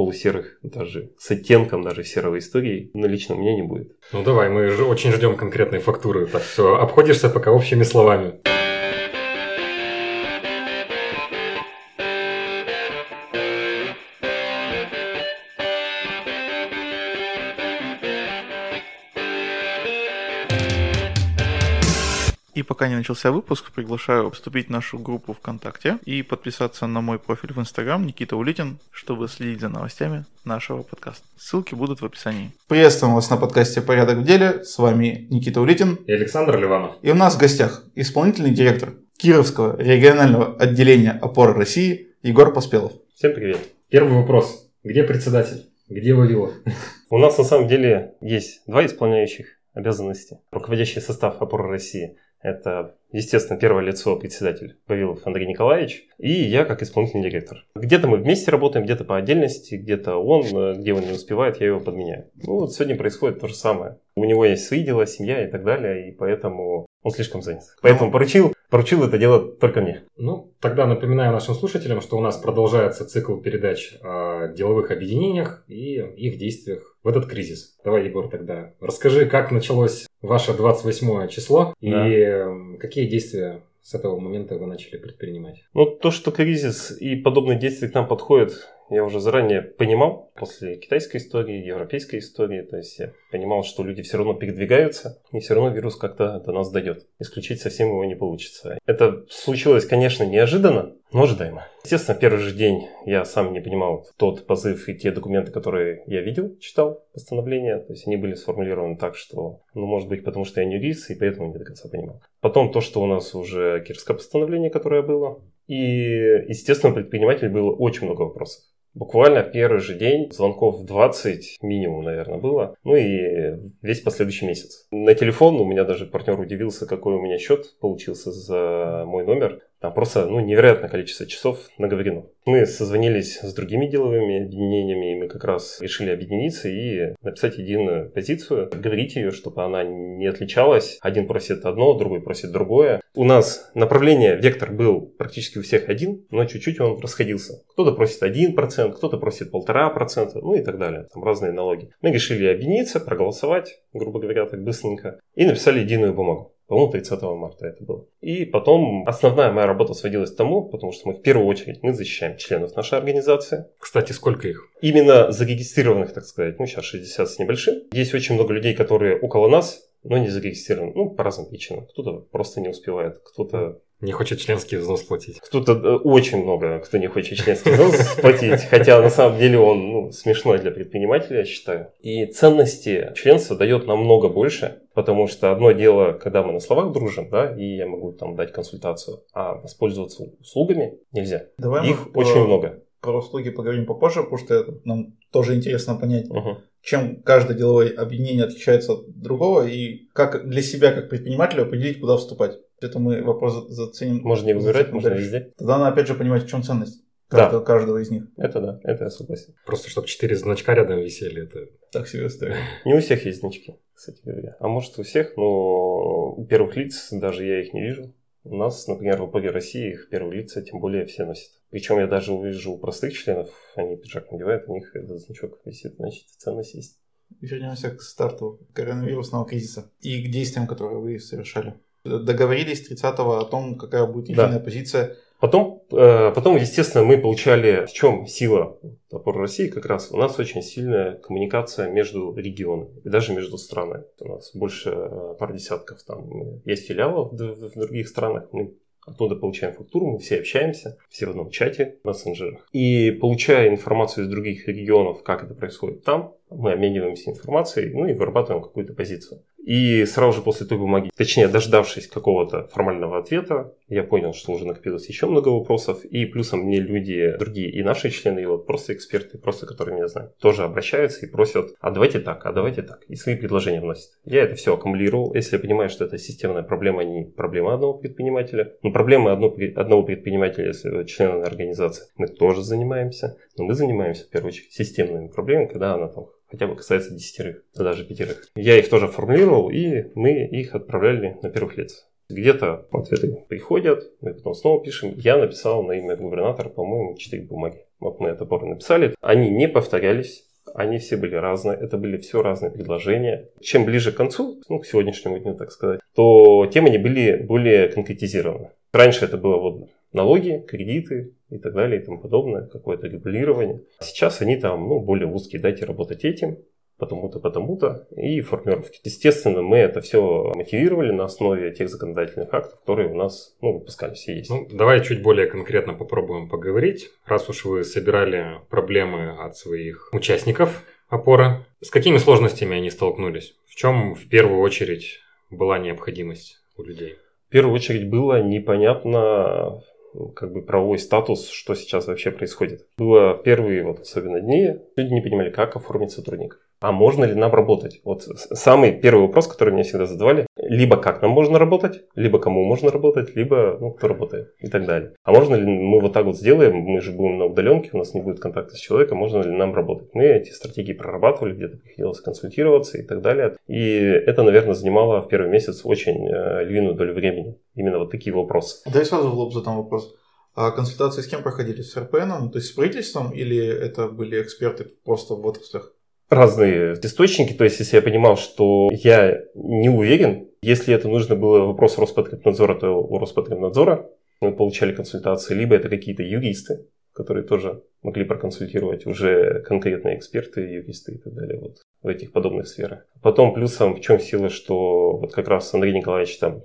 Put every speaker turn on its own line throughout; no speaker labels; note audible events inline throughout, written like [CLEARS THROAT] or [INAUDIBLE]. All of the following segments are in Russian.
полусерых, даже с оттенком даже серого истории, но лично у меня не будет.
Ну давай, мы же очень ждем конкретные фактуры. Так все, обходишься пока общими словами.
Пока не начался выпуск, приглашаю вступить в нашу группу ВКонтакте и подписаться на мой профиль в Инстаграм Никита Улитин, чтобы следить за новостями нашего подкаста. Ссылки будут в описании. Приветствуем вас на подкасте «Порядок в деле». С вами Никита Улитин.
И Александр Ливанов.
И у нас в гостях исполнительный директор Кировского регионального отделения опоры России Егор Поспелов.
Всем привет.
Первый вопрос. Где председатель? Где Вавилов? [LAUGHS]
У нас на самом деле есть два исполняющих обязанности. Руководящий состав опоры России – это, естественно, первое лицо председатель Павилов Андрей Николаевич, и я как исполнительный директор. Где-то мы вместе работаем, где-то по отдельности, где-то он, э, где он не успевает, я его подменяю. Ну вот сегодня происходит то же самое. У него есть свои дела, семья и так далее, и поэтому он слишком занят. Поэтому ну. поручил, поручил это дело только мне.
Ну, тогда напоминаю нашим слушателям, что у нас продолжается цикл передач о деловых объединениях и их действиях в этот кризис. Давай, Егор, тогда расскажи, как началось ваше 28 число да. и эм, какие действия с этого момента вы начали предпринимать?
Ну, то, что кризис и подобные действия к нам подходят я уже заранее понимал, после китайской истории, европейской истории, то есть я понимал, что люди все равно передвигаются, и все равно вирус как-то до нас дойдет. Исключить совсем его не получится. Это случилось, конечно, неожиданно, но ожидаемо. Естественно, первый же день я сам не понимал тот позыв и те документы, которые я видел, читал, постановления. То есть они были сформулированы так, что, ну, может быть, потому что я не юрист, и поэтому не до конца понимал. Потом то, что у нас уже кировское постановление, которое было. И, естественно, у предпринимателей было очень много вопросов. Буквально первый же день, звонков 20 минимум, наверное, было. Ну и весь последующий месяц. На телефон у меня даже партнер удивился, какой у меня счет получился за мой номер. Там просто ну, невероятное количество часов наговорено. Мы созвонились с другими деловыми объединениями, и мы как раз решили объединиться и написать единую позицию, говорить ее, чтобы она не отличалась. Один просит одно, другой просит другое. У нас направление, вектор был практически у всех один, но чуть-чуть он расходился. Кто-то просит 1%, кто-то просит 1,5%, ну и так далее. Там разные налоги. Мы решили объединиться, проголосовать, грубо говоря, так быстренько, и написали единую бумагу. По-моему, 30 марта это было. И потом основная моя работа сводилась к тому, потому что мы в первую очередь мы защищаем членов нашей организации.
Кстати, сколько их?
Именно зарегистрированных, так сказать, ну сейчас 60 с небольшим. Есть очень много людей, которые около нас, но не зарегистрированы. Ну, по разным причинам. Кто-то просто не успевает, кто-то
не хочет членский взнос платить.
Кто-то э, очень много, кто не хочет членский взнос платить, хотя на самом деле он ну, смешной для предпринимателя, я считаю. И ценности членства дает намного больше, потому что одно дело, когда мы на словах дружим, да, и я могу там дать консультацию, а воспользоваться услугами нельзя. Давай Их очень про, много.
Про услуги поговорим попозже, потому что нам тоже интересно понять, угу. чем каждое деловое объединение отличается от другого и как для себя, как предпринимателя, определить, куда вступать. Это мы вопрос заценим.
Можно не выбирать, можно везде.
Тогда надо опять же понимать, в чем ценность каждого, да. каждого из них.
Это да, это я согласен.
Просто чтобы четыре значка рядом висели, это...
Так себе история. [LAUGHS]
Не у всех есть значки, кстати говоря. А может у всех, но у первых лиц даже я их не вижу. У нас, например, в ОПГ России их первые лица тем более все носят. Причем я даже увижу у простых членов, они пиджак надевают, у них этот значок висит, значит ценность есть.
Вернемся к старту коронавирусного кризиса и к действиям, которые вы совершали договорились 30-го о том, какая будет единая да. позиция.
Потом, э, потом, естественно, мы получали, в чем сила опоры России, как раз у нас очень сильная коммуникация между регионами и даже между странами. У нас больше э, пар десятков там есть филиалов в других странах, мы оттуда получаем фактуру, мы все общаемся, все в одном чате, в мессенджерах. И получая информацию из других регионов, как это происходит там, мы обмениваемся информацией, ну и вырабатываем какую-то позицию. И сразу же после той бумаги, точнее, дождавшись какого-то формального ответа, я понял, что уже накопилось еще много вопросов. И плюсом мне люди, другие и наши члены, и вот просто эксперты, просто которые меня знают, тоже обращаются и просят, а давайте так, а давайте так. И свои предложения вносят. Я это все аккумулировал. Если я понимаю, что это системная проблема, а не проблема одного предпринимателя. Ну, проблема одного предпринимателя, если члена организации, мы тоже занимаемся. Но мы занимаемся, в первую очередь, системными проблемами, когда она там хотя бы касается десятерых, а даже пятерых. Я их тоже формулировал, и мы их отправляли на первых лиц. Где-то ответы приходят, мы потом снова пишем. Я написал на имя губернатора, по-моему, четыре бумаги. Вот мы этот опор написали. Они не повторялись. Они все были разные, это были все разные предложения. Чем ближе к концу, ну, к сегодняшнему дню, так сказать, то тем они были более конкретизированы. Раньше это было вот налоги, кредиты и так далее и тому подобное, какое-то регулирование. Сейчас они там, ну, более узкие, дайте работать этим, потому-то, потому-то, и формировки. Естественно, мы это все мотивировали на основе тех законодательных актов, которые у нас ну, выпускались и есть.
Ну, давай чуть более конкретно попробуем поговорить. Раз уж вы собирали проблемы от своих участников опора, с какими сложностями они столкнулись? В чем в первую очередь была необходимость у людей?
В первую очередь было непонятно как бы правовой статус, что сейчас вообще происходит. Было первые вот особенно дни, люди не понимали, как оформить сотрудников а можно ли нам работать? Вот самый первый вопрос, который мне всегда задавали, либо как нам можно работать, либо кому можно работать, либо ну, кто работает и так далее. А можно ли мы вот так вот сделаем, мы же будем на удаленке, у нас не будет контакта с человеком, можно ли нам работать? Мы эти стратегии прорабатывали, где-то приходилось консультироваться и так далее. И это, наверное, занимало в первый месяц очень э, львиную долю времени. Именно вот такие вопросы.
Да, я сразу в лоб задам вопрос. А консультации с кем проходили? С РПН, то есть с правительством, или это были эксперты просто в отраслях?
разные источники. То есть, если я понимал, что я не уверен, если это нужно было вопрос Роспотребнадзора, то у Роспотребнадзора мы получали консультации, либо это какие-то юристы, которые тоже могли проконсультировать уже конкретные эксперты, юристы и так далее вот в этих подобных сферах. Потом плюсом в чем сила, что вот как раз Андрей Николаевич там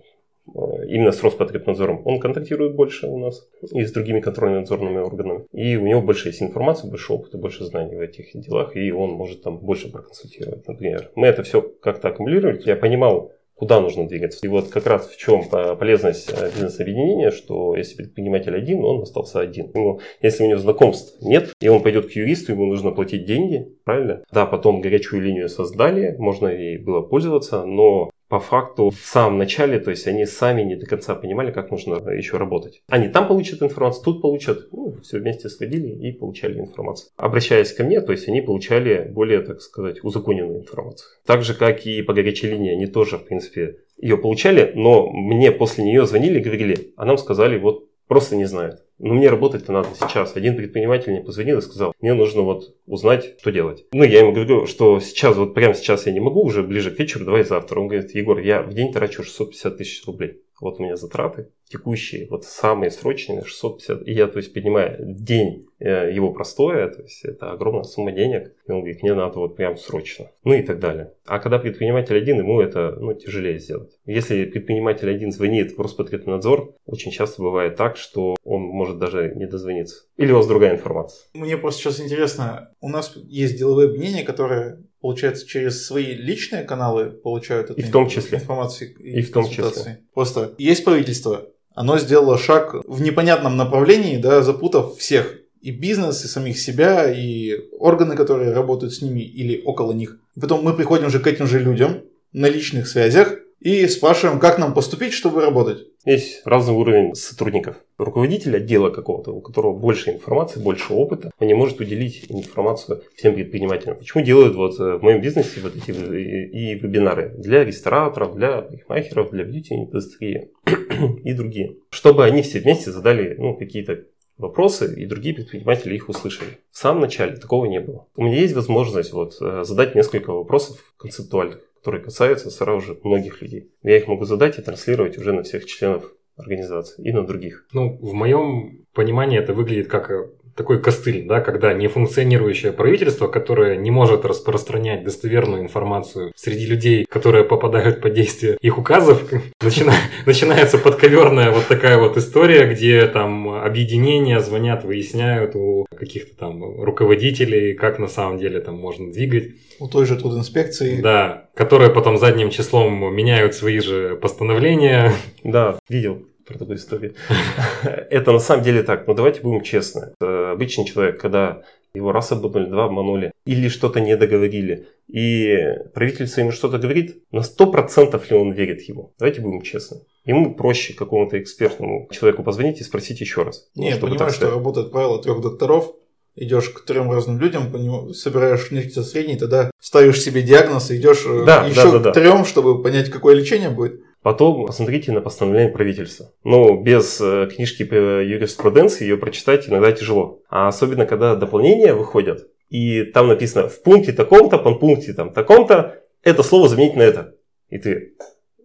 Э, именно с Роспотребнадзором, он контактирует больше у нас и с другими контрольно-надзорными органами. И у него больше есть информации, больше опыта, больше знаний в этих делах, и он может там больше проконсультировать, например. Мы это все как-то аккумулировали. Я понимал, куда нужно двигаться. И вот как раз в чем полезность э, бизнес-объединения, что если предприниматель один, он остался один. Ему, если у него знакомств нет, и он пойдет к юристу, ему нужно платить деньги, правильно? Да, потом горячую линию создали, можно и было пользоваться, но по факту в самом начале, то есть они сами не до конца понимали, как нужно еще работать. Они там получат информацию, тут получат. Ну, все вместе сходили и получали информацию. Обращаясь ко мне, то есть они получали более, так сказать, узаконенную информацию. Так же, как и по горячей линии, они тоже, в принципе, ее получали, но мне после нее звонили и говорили, а нам сказали, вот просто не знают. Но мне работать-то надо сейчас. Один предприниматель мне позвонил и сказал, мне нужно вот узнать, что делать. Ну, я ему говорю, что сейчас, вот прямо сейчас я не могу, уже ближе к вечеру, давай завтра. Он говорит, Егор, я в день трачу 650 тысяч рублей. Вот у меня затраты текущие, вот самые срочные, 650. И я, то есть, понимаю, день э, его простое, то есть, это огромная сумма денег. И он говорит, мне надо вот прям срочно. Ну и так далее. А когда предприниматель один, ему это ну, тяжелее сделать. Если предприниматель один звонит в Роспотребнадзор, очень часто бывает так, что он может даже не дозвониться. Или у вас другая информация?
Мне просто сейчас интересно, у нас есть деловые объединения, которые получается, через свои личные каналы получают эту
и в том числе.
информацию
и, и в том числе.
Просто есть правительство, оно сделало шаг в непонятном направлении, да, запутав всех и бизнес, и самих себя, и органы, которые работают с ними или около них. потом мы приходим уже к этим же людям на личных связях и спрашиваем, как нам поступить, чтобы работать.
Есть разный уровень сотрудников. Руководитель отдела какого-то, у которого больше информации, больше опыта, он не может уделить информацию всем предпринимателям. Почему делают вот э, в моем бизнесе вот эти и вебинары для рестораторов, для парикмахеров, для бьюти-индустрии [CLEARS THROAT] и другие. Чтобы они все вместе задали ну, какие-то вопросы, и другие предприниматели их услышали. В самом начале такого не было. У меня есть возможность вот, э, задать несколько вопросов концептуальных которые касаются сразу же многих людей. Я их могу задать и транслировать уже на всех членов организации и на других.
Ну, в моем понимании это выглядит как э, такой костыль, да, когда нефункционирующее правительство, которое не может распространять достоверную информацию среди людей, которые попадают под действие их указов, [LAUGHS] начина, начинается подковерная вот такая вот история, где там объединения звонят, выясняют у каких-то там руководителей, как на самом деле там можно двигать.
У той же инспекции.
Да, которые потом задним числом меняют свои же постановления.
Да, видел про такую историю. [LAUGHS] Это на самом деле так, но давайте будем честны. Обычный человек, когда его раз обманули, два обманули, или что-то не договорили, и правительство ему что-то говорит, на 100% ли он верит ему? Давайте будем честны. Ему проще какому-то экспертному человеку позвонить и спросить еще раз.
Не, я понимаю, что работает правило трех докторов, идешь к трем разным людям, собираешь нечто среднее, тогда ставишь себе диагноз и идешь э, да, еще да, да, к трем, чтобы понять, какое лечение будет.
Потом посмотрите на постановление правительства. Ну, без э, книжки по юриспруденции ее прочитать иногда тяжело. А особенно, когда дополнения выходят, и там написано в пункте таком-то, по пункте там таком-то, это слово заменить на это. И ты,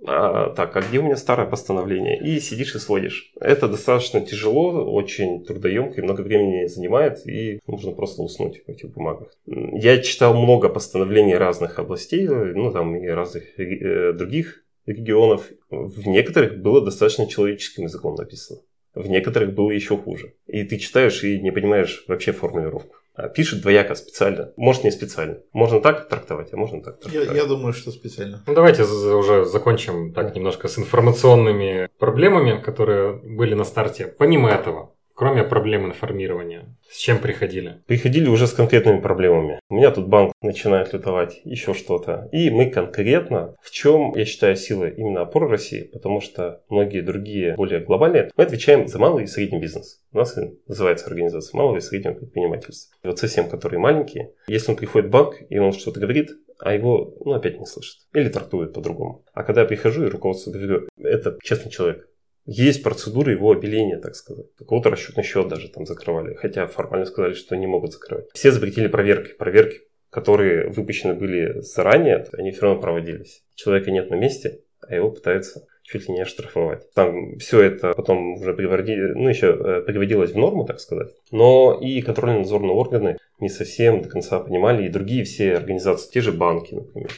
а, так, а где у меня старое постановление? И сидишь и сводишь. Это достаточно тяжело, очень трудоемко и много времени занимает, и нужно просто уснуть в этих бумагах. Я читал много постановлений разных областей, ну там и разных э, других регионов. В некоторых было достаточно человеческим языком написано. В некоторых было еще хуже. И ты читаешь и не понимаешь вообще формулировку. А пишет двояко специально. Может, не специально. Можно так трактовать, а можно так трактовать.
Я, я думаю, что специально.
Ну, давайте уже закончим так немножко с информационными проблемами, которые были на старте. Помимо этого, Кроме проблем информирования, с чем приходили?
Приходили уже с конкретными проблемами. У меня тут банк начинает лютовать, еще что-то. И мы конкретно, в чем, я считаю, сила именно опоры России, потому что многие другие, более глобальные, мы отвечаем за малый и средний бизнес. У нас называется организация малого и среднего предпринимательства. И вот совсем, которые маленькие, если он приходит в банк и он что-то говорит, а его, ну, опять не слышит. Или трактует по-другому. А когда я прихожу и руководство говорю, это честный человек, есть процедура его обеления, так сказать. Какого-то расчетный счет даже там закрывали. Хотя формально сказали, что не могут закрывать. Все запретили проверки. Проверки, которые выпущены были заранее, они все равно проводились. Человека нет на месте, а его пытаются чуть ли не оштрафовать. Там все это потом уже приводили, ну, еще э, приводилось в норму, так сказать. Но и контрольно-надзорные органы не совсем до конца понимали, и другие все организации, те же банки, например.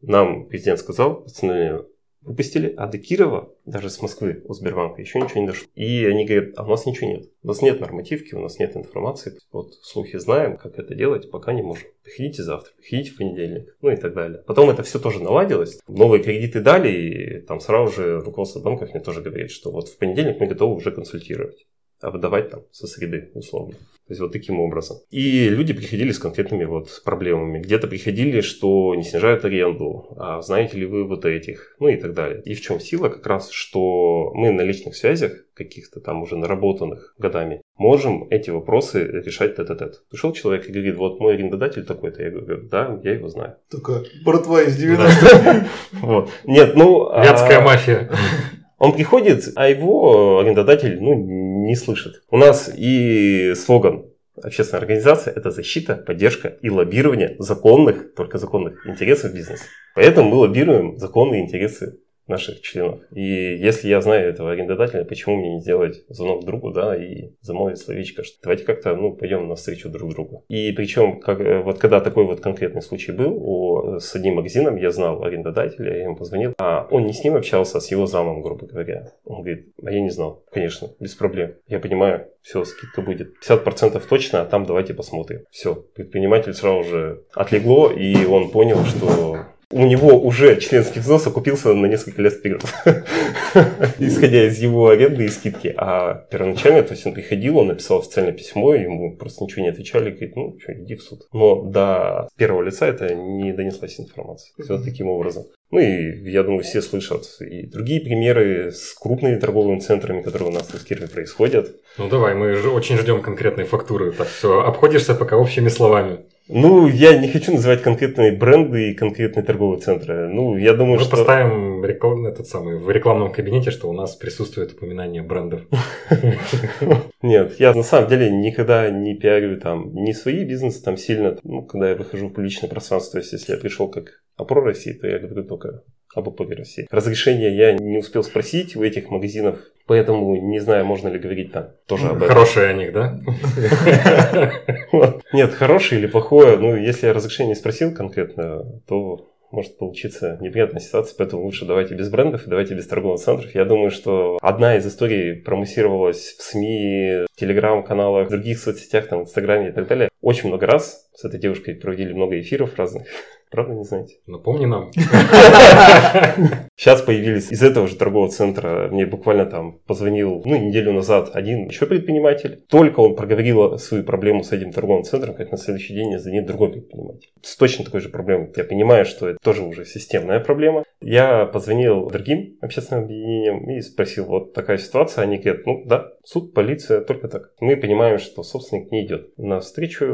Нам президент сказал, постановление выпустили, а до Кирова, даже с Москвы, у Сбербанка, еще ничего не дошло. И они говорят, а у нас ничего нет. У нас нет нормативки, у нас нет информации. Вот слухи знаем, как это делать, пока не можем. Приходите завтра, приходите в понедельник, ну и так далее. Потом это все тоже наладилось. Новые кредиты дали, и там сразу же руководство банков мне тоже говорит, что вот в понедельник мы готовы уже консультировать а выдавать там со среды условно. То есть вот таким образом. И люди приходили с конкретными вот проблемами. Где-то приходили, что не снижают аренду, а знаете ли вы вот этих, ну и так далее. И в чем сила как раз, что мы на личных связях, каких-то там уже наработанных годами, можем эти вопросы решать тет-а-тет. Пришел человек и говорит, вот мой арендодатель такой-то. Я говорю, да, я его знаю.
Только братва из 90-х. [LAUGHS]
Вот. Нет, ну...
Вятская а мафия.
Он приходит, а его арендодатель ну, не слышит. У нас и слоган общественной организации – это защита, поддержка и лоббирование законных, только законных интересов бизнеса. Поэтому мы лоббируем законные интересы наших членов. И если я знаю этого арендодателя, почему мне не сделать звонок другу, да, и замолвить словечко, что давайте как-то, ну, пойдем навстречу друг другу. И причем, как, э, вот когда такой вот конкретный случай был у, с одним магазином, я знал арендодателя, я ему позвонил, а он не с ним общался, а с его замом, грубо говоря. Он говорит, а я не знал. Конечно, без проблем. Я понимаю, все, скидка будет. 50% точно, а там давайте посмотрим. Все, предприниматель сразу же отлегло, и он понял, что у него уже членский взнос окупился на несколько лет вперед, [LAUGHS] исходя из его аренды и скидки. А первоначально, то есть он приходил, он написал официальное письмо, ему просто ничего не отвечали, говорит, ну, что, иди в суд. Но до первого лица это не донеслась информация. Все таким образом. Ну и я думаю, все слышат и другие примеры с крупными торговыми центрами, которые у нас в Кирове происходят.
Ну давай, мы же очень ждем конкретные фактуры. Так все, обходишься пока общими словами.
Ну, я не хочу называть конкретные бренды и конкретные торговые центры. Ну, я думаю,
Мы
что...
поставим реклам... этот самый, в рекламном кабинете, что у нас присутствует упоминание брендов. [LAUGHS]
Нет, я на самом деле никогда не пиарю там ни свои бизнесы там сильно. Ну, когда я выхожу в публичное пространство, то есть если я пришел как опора России, то я говорю только об опоре России. Разрешение я не успел спросить у этих магазинов, поэтому не знаю, можно ли говорить там тоже об этом.
Хорошие о них, да? [LAUGHS]
Нет, хорошее или плохое, ну, если я разрешение спросил конкретно, то может получиться неприятная ситуация, поэтому лучше давайте без брендов и давайте без торговых центров. Я думаю, что одна из историй промуссировалась в СМИ, телеграм-каналах, в других соцсетях, там, в Инстаграме и так далее. Очень много раз с этой девушкой проводили много эфиров разных. [LAUGHS] Правда не знаете?
Напомни нам. [LAUGHS]
Сейчас появились из этого же торгового центра. Мне буквально там позвонил, ну, неделю назад один еще предприниматель. Только он проговорил свою проблему с этим торговым центром, как на следующий день звонит другой предприниматель. С точно такой же проблемой. Я понимаю, что это тоже уже системная проблема. Я позвонил другим общественным объединениям и спросил, вот такая ситуация. Они говорят, ну да, суд, полиция, только так. Мы понимаем, что собственник не идет на встречу,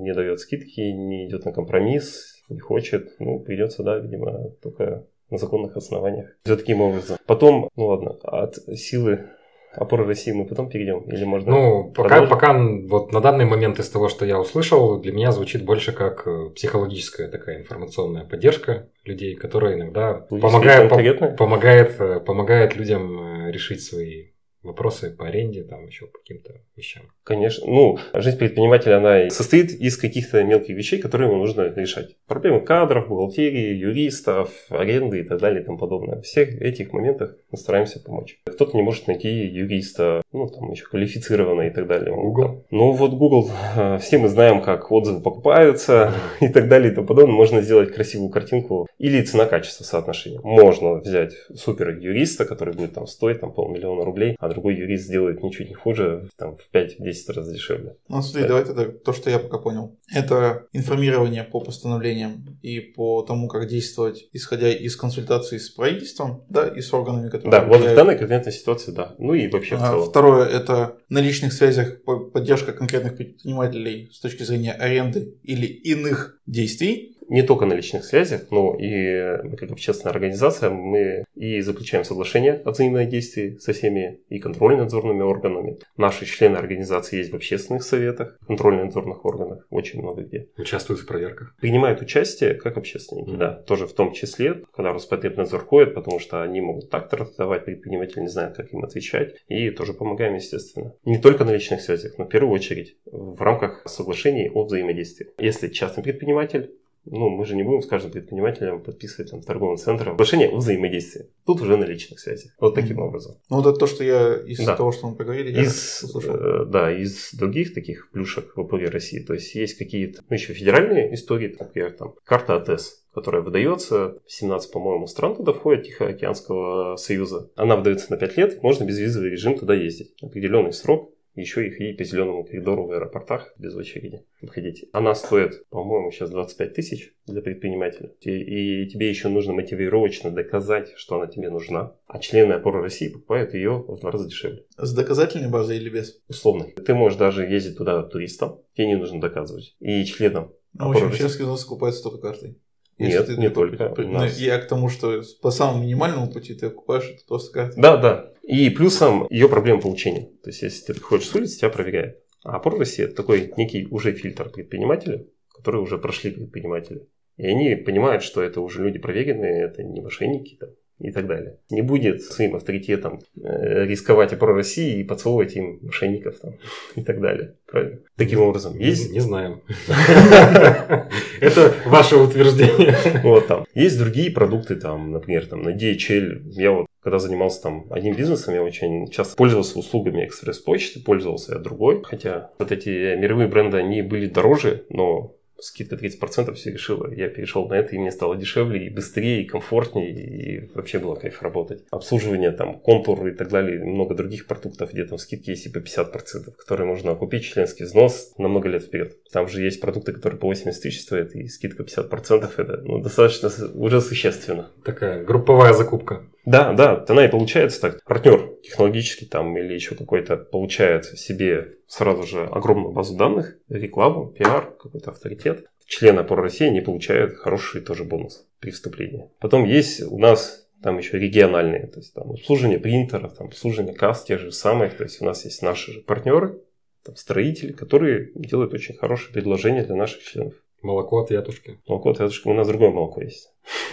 не дает скидки, не идет на компромисс, не хочет, ну, придется, да, видимо, только на законных основаниях. Все таким образом. Потом, ну ладно, от силы опоры России мы потом перейдем? Или можно
Ну, пока, пока вот на данный момент из того, что я услышал, для меня звучит больше как э, психологическая такая информационная поддержка людей, которая иногда помогает, по, помогает, э, помогает людям э, решить свои вопросы по аренде, там еще по каким-то вещам.
Конечно. Ну, жизнь предпринимателя, она состоит из каких-то мелких вещей, которые ему нужно решать. Проблемы кадров, бухгалтерии, юристов, аренды и так далее и тому подобное. Всех этих моментах мы стараемся помочь. Кто-то не может найти юриста, ну, там еще квалифицированно и так далее.
Google.
Ну, вот Google, [LAUGHS] все мы знаем, как отзывы покупаются [LAUGHS] и так далее и тому подобное. Можно сделать красивую картинку или цена-качество соотношение. Можно взять супер юриста, который будет там стоить там полмиллиона рублей, а другой юрист сделает ничуть не хуже, там в 5-10 раз дешевле.
Ну, смотри, давай это то, что я пока понял. Это информирование по постановлениям и по тому, как действовать, исходя из консультаций с правительством, да, и с органами, которые...
Да, вот в данной конкретной ситуации, да. Ну и вообще в а, целом.
Второе, это на личных связях поддержка конкретных предпринимателей с точки зрения аренды или иных действий
не только на личных связях, но и мы как общественная организация, мы и заключаем соглашение о взаимодействии со всеми и контрольно-надзорными органами. Наши члены организации есть в общественных советах, контрольно-надзорных органах, очень много где.
Участвуют в проверках?
Принимают участие как общественники, mm-hmm. да. Тоже в том числе, когда Роспотребнадзор ходит, потому что они могут так трактовать, предприниматели не знают, как им отвечать. И тоже помогаем, естественно. Не только на личных связях, но в первую очередь в рамках соглашений о взаимодействии. Если частный предприниматель ну, мы же не будем с каждым предпринимателем подписывать там, торговым центром соглашение о взаимодействии. Тут уже на личных связях. Вот таким mm-hmm. образом.
Ну, вот это то, что я из да. того, что мы поговорили,
из, я э, Да, из других таких плюшек в ОПГ России. То есть есть какие-то, ну, еще федеральные истории, например, там, карта АТС которая выдается, 17, по-моему, стран туда входит, Тихоокеанского союза. Она выдается на 5 лет, можно безвизовый режим туда ездить. Определенный срок, еще и по зеленому коридору в аэропортах без очереди выходить. Она стоит, по-моему, сейчас 25 тысяч для предпринимателя. И, и тебе еще нужно мотивировочно доказать, что она тебе нужна. А члены опоры России покупают ее в два раза дешевле.
С доказательной базой или без?
Условно. Ты можешь даже ездить туда туристом, тебе не нужно доказывать. И членам
ну, в общем, чешский взнос покупается только картой.
Если Нет, ты не только.
При, нас... Я к тому, что по самому минимальному пути ты покупаешь это просто картой.
Да, да. И плюсом ее проблема получения. То есть, если ты приходишь с улицы, тебя проверяют. А опора России это такой некий уже фильтр предпринимателя, которые уже прошли предприниматели. И они понимают, что это уже люди проверенные, это не мошенники там, и так далее. Не будет своим авторитетом э, рисковать опору России и подсовывать им мошенников там, [LAUGHS] и так далее. Правильно? Таким образом, есть...
Не, не знаем. [LAUGHS] Это ваше утверждение.
Вот там. Есть другие продукты, там, например, там, на DHL. Я вот когда занимался там одним бизнесом, я очень часто пользовался услугами экспресс-почты, пользовался я другой. Хотя вот эти мировые бренды, они были дороже, но скидка 30% все решила. Я перешел на это, и мне стало дешевле, и быстрее, и комфортнее, и вообще было кайф работать. Обслуживание, там, контур и так далее, и много других продуктов, где там скидки есть и по 50%, которые можно купить членский взнос на много лет вперед. Там же есть продукты, которые по 80 тысяч стоят, и скидка 50% это ну, достаточно уже существенно.
Такая групповая закупка.
Да, да, она и получается так. Партнер технологический там или еще какой-то получает себе сразу же огромную базу данных, рекламу, пиар, какой-то авторитет. Члены опоры России не получают хороший тоже бонус при вступлении. Потом есть у нас там еще региональные, то есть там обслуживание принтеров, там обслуживание касс тех же самых. То есть у нас есть наши же партнеры, там, строители, которые делают очень хорошие предложения для наших членов.
Молоко от ятушки.
Молоко от ятушки. У нас другое молоко есть. [LAUGHS]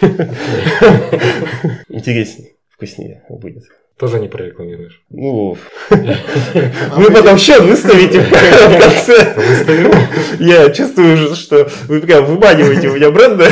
Интереснее, вкуснее будет.
Тоже не прорекламируешь.
Ну, вы [LAUGHS] потом счет выставите в конце. [LAUGHS] Выставил. Я чувствую уже, что вы прям выманиваете у меня бренды.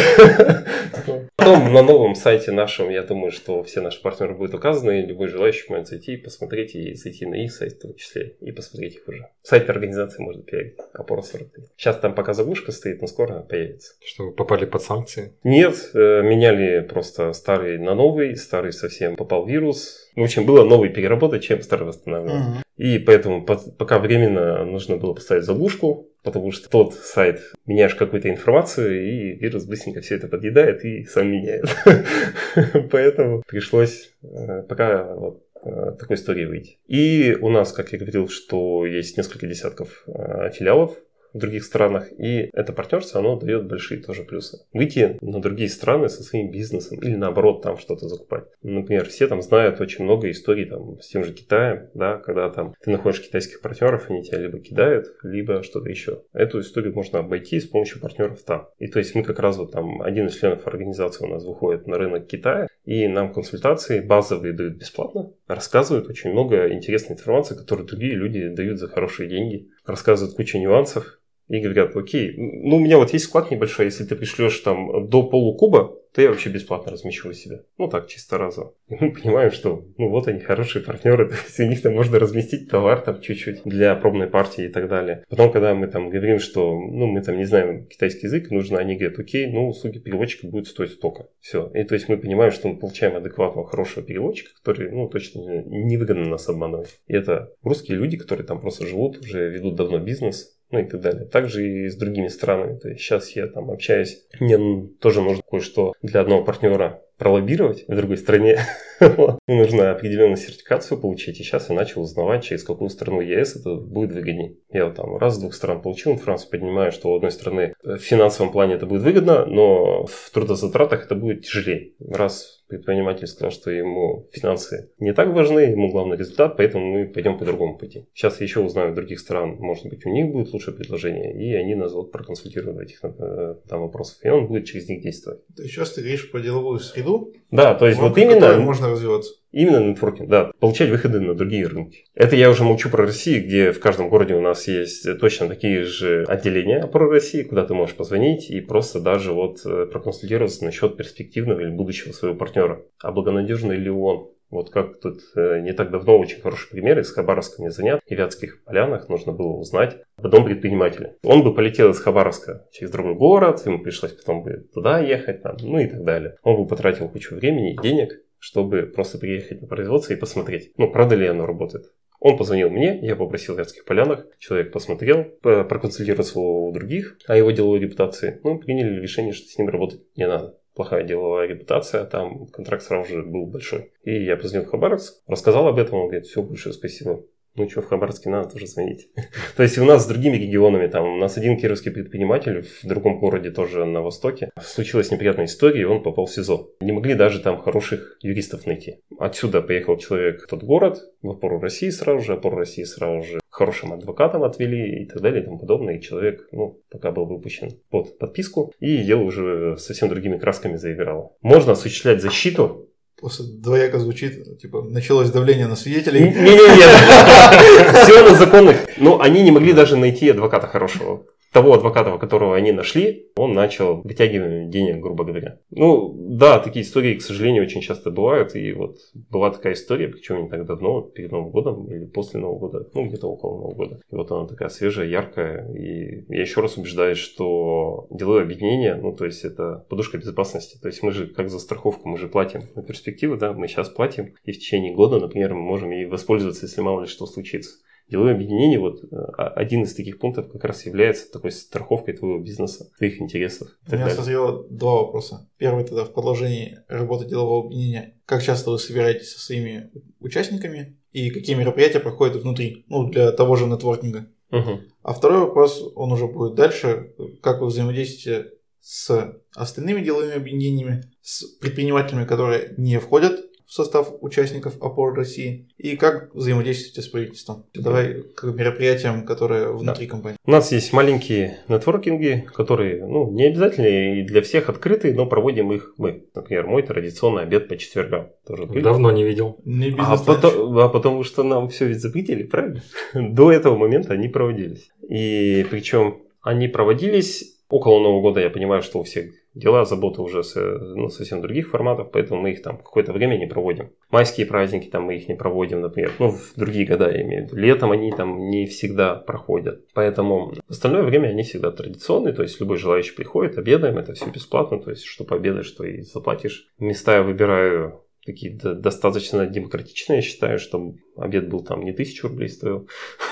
Потом на новом сайте нашем, я думаю, что все наши партнеры будут указаны, любой желающий может зайти и посмотреть, и зайти на их сайт в том числе, и посмотреть их уже. Сайт организации можно перейти, опора 43. Сейчас там пока заглушка стоит, но скоро появится.
Что, вы попали под санкции?
Нет, э, меняли просто старый на новый, старый совсем попал вирус. В общем, было новый переработать, чем старый восстанавливать. Угу. И поэтому пока временно нужно было поставить заглушку, потому что тот сайт меняешь какую-то информацию, и вирус быстренько все это подъедает и сам меняет. [LAUGHS] Поэтому пришлось э, пока вот э, такой истории выйти. И у нас, как я говорил, что есть несколько десятков э, филиалов в других странах. И это партнерство, оно дает большие тоже плюсы. Выйти на другие страны со своим бизнесом или наоборот там что-то закупать. Например, все там знают очень много историй там с тем же Китаем, да, когда там ты находишь китайских партнеров, они тебя либо кидают, либо что-то еще. Эту историю можно обойти с помощью партнеров там. И то есть мы как раз вот там один из членов организации у нас выходит на рынок Китая, и нам консультации базовые дают бесплатно, рассказывают очень много интересной информации, которую другие люди дают за хорошие деньги, рассказывают кучу нюансов, и говорят, окей, ну у меня вот есть склад небольшой, если ты пришлешь там до полукуба, то я вообще бесплатно размещу у себя. Ну так, чисто разово. [LAUGHS] И мы понимаем, что ну вот они хорошие партнеры, [LAUGHS] то есть у них там можно разместить товар там чуть-чуть для пробной партии и так далее. Потом, когда мы там говорим, что ну мы там не знаем китайский язык, нужно, они говорят, окей, ну услуги переводчика будут стоить столько. Все. И то есть мы понимаем, что мы получаем адекватного, хорошего переводчика, который, ну точно невыгодно нас обманывать. И это русские люди, которые там просто живут, уже ведут давно бизнес, ну и так далее. Также и с другими странами. То есть сейчас я там общаюсь, мне тоже нужно кое-что для одного партнера пролоббировать в другой стране. [LAUGHS] Нужно определенную сертификацию получить. И сейчас я начал узнавать, через какую страну ЕС это будет выгоднее. Я вот там раз с двух стран получил информацию, понимаю, что у одной страны в финансовом плане это будет выгодно, но в трудозатратах это будет тяжелее. Раз предприниматель сказал, что ему финансы не так важны, ему главный результат, поэтому мы пойдем по другому пути. Сейчас я еще узнаю других стран, может быть, у них будет лучшее предложение, и они нас вот проконсультируют в этих э, там вопросах, и он будет через них действовать.
Сейчас ты говоришь про деловую среду?
Да, то есть вот именно...
Можно развиваться.
Именно нетворкинг, да. Получать выходы на другие рынки. Это я уже молчу про Россию, где в каждом городе у нас есть точно такие же отделения про России, куда ты можешь позвонить и просто даже вот э, проконсультироваться насчет перспективного или будущего своего партнера. А благонадежный ли он? Вот как тут э, не так давно очень хороший пример из Хабаровска мне занят. В Вятских полянах нужно было узнать об одном предпринимателе. Он бы полетел из Хабаровска через другой город, ему пришлось потом бы туда ехать, там, ну и так далее. Он бы потратил кучу времени и денег, чтобы просто приехать на производство и посмотреть, ну, правда ли оно работает. Он позвонил мне, я попросил в Вятских Полянах, человек посмотрел, проконсультировался у других о его деловой репутации. Ну, приняли решение, что с ним работать не надо. Плохая деловая репутация, там контракт сразу же был большой. И я позвонил в Хабаровск, рассказал об этом, он говорит, все, большое спасибо ну что, в Хабаровске надо тоже звонить. [LAUGHS] То есть у нас с другими регионами, там, у нас один кировский предприниматель в другом городе тоже на востоке. Случилась неприятная история, и он попал в СИЗО. Не могли даже там хороших юристов найти. Отсюда поехал человек в тот город, в опору России сразу же, опору России сразу же хорошим адвокатом отвели и так далее и тому подобное. И человек, ну, пока был выпущен под подписку, и дело уже совсем другими красками заиграло. Можно осуществлять защиту
Просто двояко звучит, типа, началось давление на свидетелей.
Не-не-не, [LAUGHS] все на законных. Но они не могли даже найти адвоката хорошего того адвоката, которого они нашли, он начал вытягивать денег, грубо говоря. Ну, да, такие истории, к сожалению, очень часто бывают. И вот была такая история, причем не так давно, перед Новым годом или после Нового года, ну, где-то около Нового года. И вот она такая свежая, яркая. И я еще раз убеждаюсь, что деловое объединение, ну, то есть это подушка безопасности. То есть мы же, как за страховку, мы же платим на перспективу, да, мы сейчас платим. И в течение года, например, мы можем и воспользоваться, если мало ли что случится. Деловое объединение, вот э, один из таких пунктов как раз является такой страховкой твоего бизнеса, твоих интересов.
У меня созрело два вопроса. Первый тогда в продолжении работы делового объединения. Как часто вы собираетесь со своими участниками и какие мероприятия проходят внутри, ну, для того же нетворкинга?
Угу.
А второй вопрос, он уже будет дальше. Как вы взаимодействуете с остальными деловыми объединениями, с предпринимателями, которые не входят в состав участников опор России и как взаимодействуете с правительством. Давай к мероприятиям, которые внутри да. компании.
У нас есть маленькие нетворкинги, которые ну, не обязательно и для всех открытые, но проводим их мы. Например, мой традиционный обед по четвергам.
Тоже. Давно не видел.
Не
а, потом, а потому что нам все ведь запретили, правильно? [LAUGHS] До этого момента они проводились. И причем они проводились около Нового года, я понимаю, что у всех дела, заботы уже с, ну, совсем других форматов, поэтому мы их там какое-то время не проводим. Майские праздники там мы их не проводим, например, ну, в другие года я имею в виду. Летом они там не всегда проходят. Поэтому остальное время они всегда традиционные, то есть любой желающий приходит, обедаем, это все бесплатно, то есть что пообедаешь, что и заплатишь. Места я выбираю такие достаточно демократичные, я считаю, что обед был там не тысячу рублей стоил,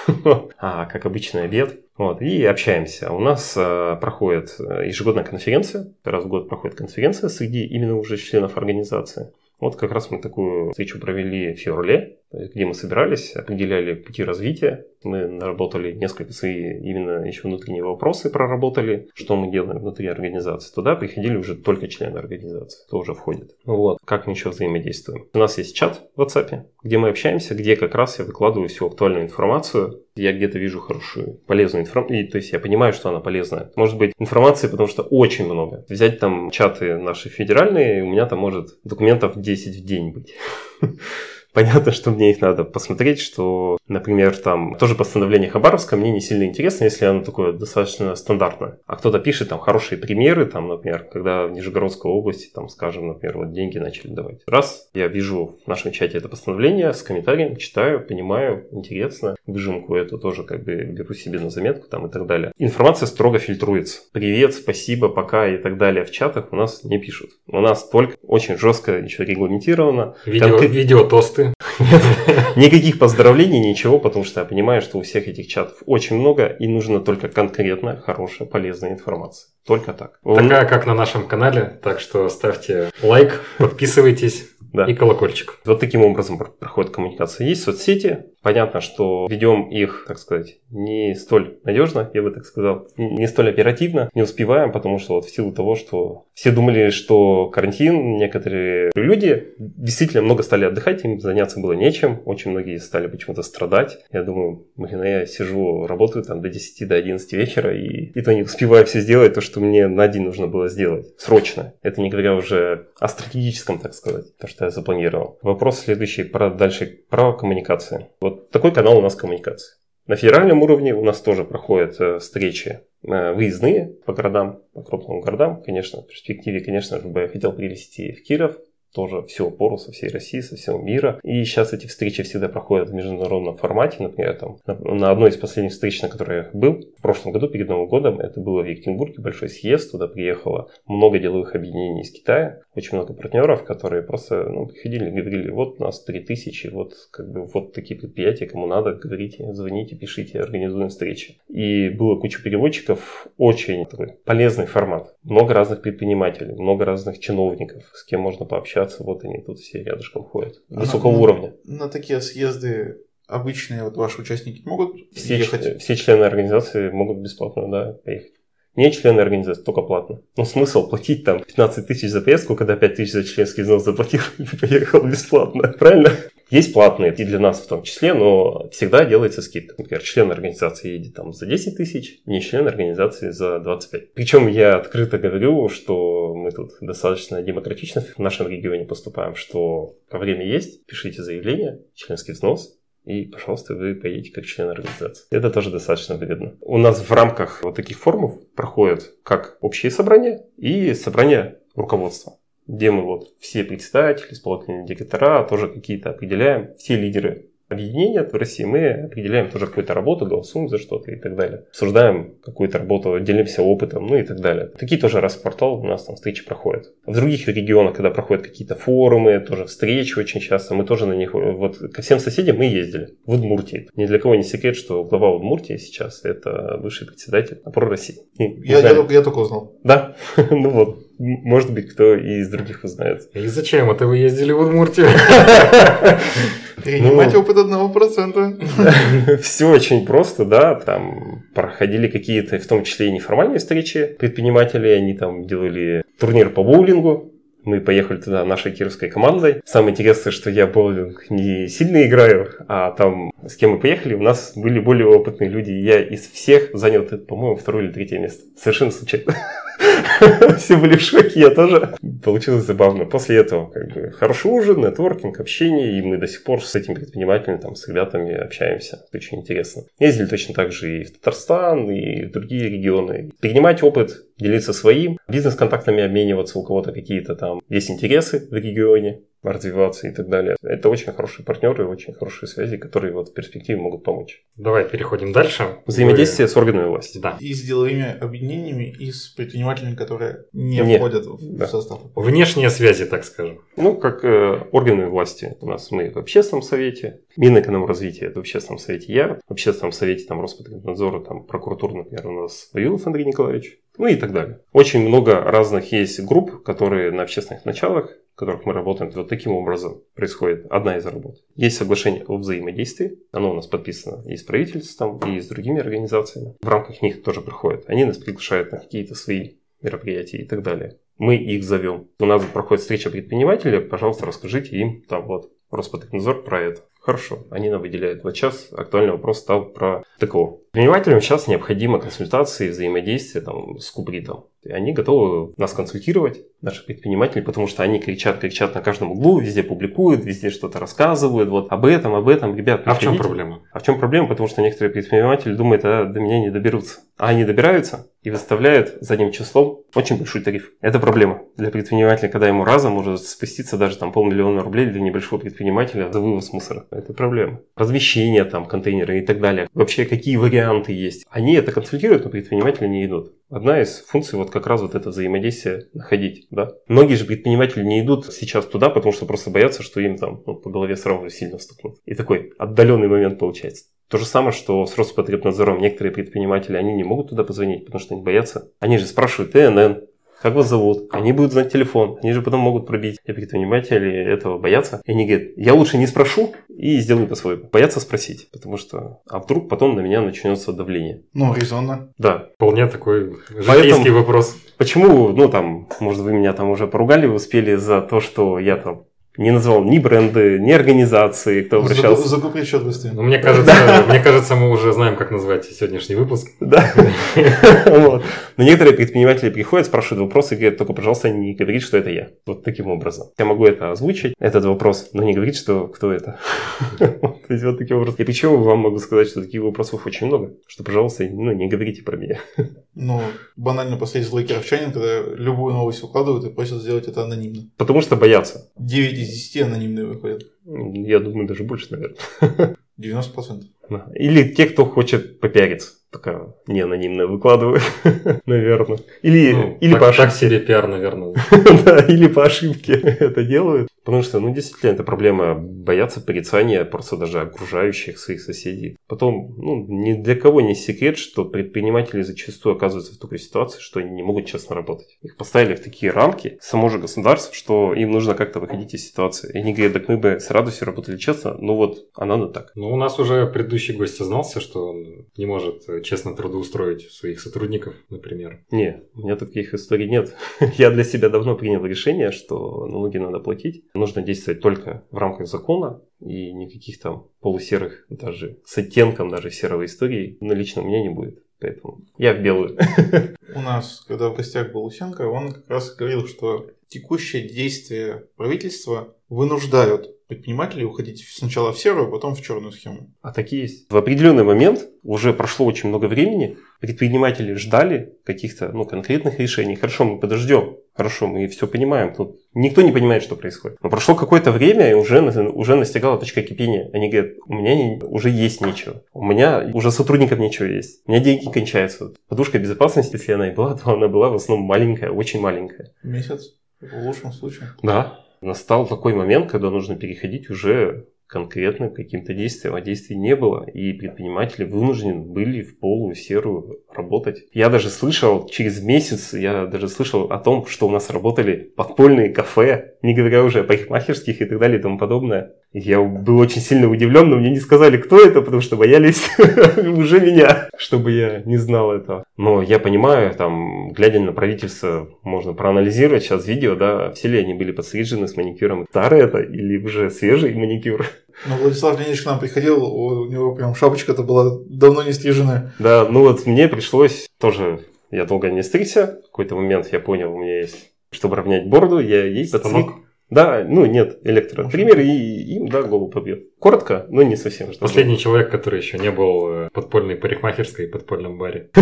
[LAUGHS] а как обычный обед. Вот, и общаемся. У нас э, проходит э, ежегодная конференция, раз в год проходит конференция среди именно уже членов организации. Вот как раз мы такую встречу провели в феврале. Где мы собирались, определяли пути развития. Мы наработали несколько свои именно еще внутренние вопросы, проработали, что мы делаем внутри организации. Туда приходили уже только члены организации, кто уже входит. Вот, как мы еще взаимодействуем. У нас есть чат в WhatsApp, где мы общаемся, где как раз я выкладываю всю актуальную информацию. Я где-то вижу хорошую, полезную информацию, то есть я понимаю, что она полезная. Может быть информации, потому что очень много. Взять там чаты наши федеральные, у меня там может документов 10 в день быть. [LAUGHS] [LAUGHS] Понятно, что мне их надо посмотреть, что, например, там тоже постановление Хабаровска мне не сильно интересно, если оно такое достаточно стандартное. А кто-то пишет там хорошие примеры, там, например, когда в Нижегородской области, там, скажем, например, вот деньги начали давать. Раз, я вижу в нашем чате это постановление с комментарием, читаю, понимаю, интересно, выжимку эту тоже как бы беру себе на заметку там и так далее. Информация строго фильтруется. Привет, спасибо, пока и так далее в чатах у нас не пишут. У нас только очень жестко еще регламентировано.
Видео, Конкрет... видео тосты тосты.
Никаких поздравлений, ничего, потому что я понимаю, что у всех этих чатов очень много, и нужна только конкретная, хорошая, полезная информация. Только так.
Такая, как на нашем канале, так что ставьте лайк, подписывайтесь да. и колокольчик.
Вот таким образом проходит коммуникация. Есть соцсети, Понятно, что ведем их, так сказать, не столь надежно, я бы так сказал, не столь оперативно, не успеваем, потому что вот в силу того, что все думали, что карантин, некоторые люди действительно много стали отдыхать, им заняться было нечем, очень многие стали почему-то страдать. Я думаю, блин, я сижу, работаю там до 10, до 11 вечера, и, и то не успеваю все сделать, то, что мне на день нужно было сделать, срочно. Это не говоря уже о стратегическом, так сказать, то, что я запланировал. Вопрос следующий, про дальше, про коммуникации. Вот такой канал у нас коммуникации. На федеральном уровне у нас тоже проходят э, встречи э, выездные по городам, по крупным городам. Конечно, в перспективе, конечно же, бы я хотел привести в Киров, тоже всю опору со всей России, со всего мира. И сейчас эти встречи всегда проходят в международном формате. Например, там, на одной из последних встреч, на которой я был в прошлом году, перед Новым годом, это было в Екатеринбурге, большой съезд, туда приехало много деловых объединений из Китая, очень много партнеров, которые просто ну, приходили и говорили, вот нас 3000, вот как бы вот такие предприятия, кому надо, говорите, звоните, пишите, организуем встречи. И было куча переводчиков, очень такой полезный формат. Много разных предпринимателей, много разных чиновников, с кем можно пообщаться общаться, вот они тут все рядышком ходят. А Высокого
на,
уровня.
На, на такие съезды обычные вот ваши участники могут
все ехать? Все члены организации могут бесплатно, да, поехать. Не члены организации, только платно. Ну, смысл платить там 15 тысяч за поездку, когда 5 тысяч за членский взнос заплатил [LAUGHS] и поехал бесплатно. Правильно? Есть платные, и для нас в том числе, но всегда делается скидка. Например, член организации едет там за 10 тысяч, не член организации за 25. Причем я открыто говорю, что мы тут достаточно демократично в нашем регионе поступаем, что время есть, пишите заявление, членский взнос, и, пожалуйста, вы поедете как член организации. Это тоже достаточно выгодно. У нас в рамках вот таких форумов проходят как общие собрания и собрания руководства где мы вот все председатели, исполнительные директора тоже какие-то определяем, все лидеры объединения в России, мы определяем тоже какую-то работу, голосуем за что-то и так далее. Обсуждаем какую-то работу, делимся опытом, ну и так далее. Такие тоже раз в квартал у нас там встречи проходят. В других регионах, когда проходят какие-то форумы, тоже встречи очень часто, мы тоже на них, вот ко всем соседям мы ездили. В Удмуртии. Ни для кого не секрет, что глава Удмуртии сейчас это бывший председатель опоры России.
Я, я, я только узнал.
Да? [LAUGHS] ну вот. Может быть, кто и из других узнает.
И зачем это вы ездили в Удмуртию? [LAUGHS]
Принимать ну, опыт одного процента. [LAUGHS]
Все очень просто, да. Там проходили какие-то, в том числе и неформальные встречи предпринимателей. Они там делали турнир по боулингу. Мы поехали туда нашей кировской командой. Самое интересное, что я боулинг не сильно играю, а там с кем мы поехали, у нас были более опытные люди. Я из всех занял, по-моему, второе или третье место. Совершенно случайно. [LAUGHS] [LAUGHS] Все были в шоке, я тоже. Получилось забавно. После этого как бы хороший ужин, нетворкинг, общение, и мы до сих пор с этим предпринимателем, там, с ребятами общаемся. Это очень интересно. Ездили точно так же и в Татарстан, и в другие регионы. Перенимать опыт, делиться своим, бизнес-контактами обмениваться, у кого-то какие-то там есть интересы в регионе, развиваться и так далее. Это очень хорошие партнеры, очень хорошие связи, которые вот в перспективе могут помочь.
Давай переходим дальше.
Взаимодействие Вы... с органами власти.
Да. И с деловыми объединениями, и с предпринимателями, которые не, не. входят в да. состав.
Внешние связи, так скажем.
Ну, как э, органы власти. У нас мы в общественном совете, Минэкономразвития это в общественном совете я, в общественном совете там Роспотребнадзора, там прокуратура, например, у нас Вавилов Андрей Николаевич, ну и так далее. Очень много разных есть групп, которые на общественных началах которых мы работаем, вот таким образом происходит одна из работ. Есть соглашение о взаимодействии, оно у нас подписано и с правительством, и с другими организациями. В рамках них тоже проходит. Они нас приглашают на какие-то свои мероприятия и так далее. Мы их зовем. У нас проходит встреча предпринимателей, пожалуйста, расскажите им там вот Роспотребнадзор про это. Хорошо, они нам выделяют. Вот сейчас актуальный вопрос стал про ТКО. Предпринимателям сейчас необходима консультация и взаимодействие там, с Кубритом. И они готовы нас консультировать, наши предприниматели, потому что они кричат, кричат на каждом углу, везде публикуют, везде что-то рассказывают, вот об этом, об этом, ребят.
А в чем проблема?
А в чем проблема? Потому что некоторые предприниматели думают, а до меня не доберутся. А они добираются и выставляют задним числом очень большой тариф. Это проблема для предпринимателя, когда ему разом может спуститься даже там полмиллиона рублей для небольшого предпринимателя за вывоз мусора. Это проблема. Размещение там контейнеры и так далее. Вообще какие варианты есть. Они это консультируют, но предприниматели не идут. Одна из функций вот как раз вот это взаимодействие находить, да. Многие же предприниматели не идут сейчас туда, потому что просто боятся, что им там ну, по голове сразу же сильно стукнут. И такой отдаленный момент получается. То же самое, что с Роспотребнадзором некоторые предприниматели, они не могут туда позвонить, потому что они боятся. Они же спрашивают ТНН, как вас зовут, они будут знать телефон, они же потом могут пробить. И предприниматели этого боятся. И они говорят, я лучше не спрошу и сделаю по-своему. Боятся спросить, потому что, а вдруг потом на меня начнется давление.
Ну, резонно.
Да.
Вполне такой житейский
Поэтому-
вопрос.
Почему, ну там, может вы меня там уже поругали, успели за то, что я там не назвал ни бренды, ни организации, кто обращался.
Закупи счет быстрее.
Ну, мне кажется, [LAUGHS] мне кажется, мы уже знаем, как назвать сегодняшний выпуск.
Да. [LAUGHS] Вот. Но некоторые предприниматели приходят, спрашивают вопросы и говорят, только, пожалуйста, не говорите, что это я. Вот таким образом. Я могу это озвучить, этот вопрос, но не говорить, что кто это. [LAUGHS] Вот, То есть вот таким образом. И причем вам могу сказать, что таких вопросов очень много. Что, пожалуйста, ну, не говорите про меня.
Ну, банально последний злой кировчанин, когда любую новость выкладывают и просят сделать это анонимно.
Потому что боятся.
9 из 10 анонимные выходят.
Я думаю, даже больше, наверное. [LAUGHS]
90%.
Да. Или те, кто хочет попиариться. Такая не анонимная выкладывает, [LAUGHS] наверное. Или,
Ну,
или
так-
по
Так
ошибке.
себе пиар, наверное. [LAUGHS]
Да, или по ошибке [LAUGHS] это делают. Потому что, ну, действительно, это проблема бояться порицания просто даже окружающих своих соседей. Потом, ну, ни для кого не секрет, что предприниматели зачастую оказываются в такой ситуации, что они не могут честно работать. Их поставили в такие рамки, само же государство, что им нужно как-то выходить из ситуации. И они говорят, так мы бы с радостью работали честно, но вот, а надо так.
Ну, у нас уже предыдущий гость сознался, что он не может э, честно трудоустроить своих сотрудников, например.
Не, у меня таких историй нет. [LAUGHS] Я для себя давно принял решение, что налоги надо платить. Нужно действовать только в рамках закона и никаких там полусерых, даже с оттенком даже серого истории на лично у меня не будет. Поэтому я в белую. [LAUGHS]
У нас, когда в гостях был Усенко, он как раз говорил, что текущие действия правительства вынуждают предпринимателей уходить сначала в серую, а потом в черную схему.
А такие есть. В определенный момент, уже прошло очень много времени, предприниматели ждали каких-то ну, конкретных решений. Хорошо, мы подождем. Хорошо, мы все понимаем. Тут никто не понимает, что происходит. Но прошло какое-то время, и уже, уже настигала точка кипения. Они говорят, у меня не- уже есть нечего. У меня уже сотрудников нечего есть. У меня деньги кончаются. Подушка безопасности, если она и была, то она была в основном маленькая, очень маленькая.
Месяц, в лучшем случае.
Да, настал такой момент, когда нужно переходить уже конкретным каким-то действиям, а действий не было, и предприниматели вынуждены были в полую серую работать. Я даже слышал, через месяц я даже слышал о том, что у нас работали подпольные кафе, не говоря уже о парикмахерских и так далее и тому подобное. Я был очень сильно удивлен, но мне не сказали, кто это, потому что боялись [LAUGHS] уже меня, чтобы я не знал этого. Но я понимаю, там, глядя на правительство, можно проанализировать сейчас видео, да, все ли они были подстрижены с маникюром. Старый это или уже свежий маникюр?
Но Владислав Леонидович к нам приходил, у него прям шапочка-то была давно не стриженная.
Да, ну вот мне пришлось тоже, я долго не стригся, в какой-то момент я понял, у меня есть, чтобы равнять бороду, я ей.
Станок.
Да, ну нет, электротриммер, и им, да, голову побьет. Коротко, но не совсем. чтобы-
Последний человек, который еще не был э, в подпольной парикмахерской и подпольном баре. [LAUGHS]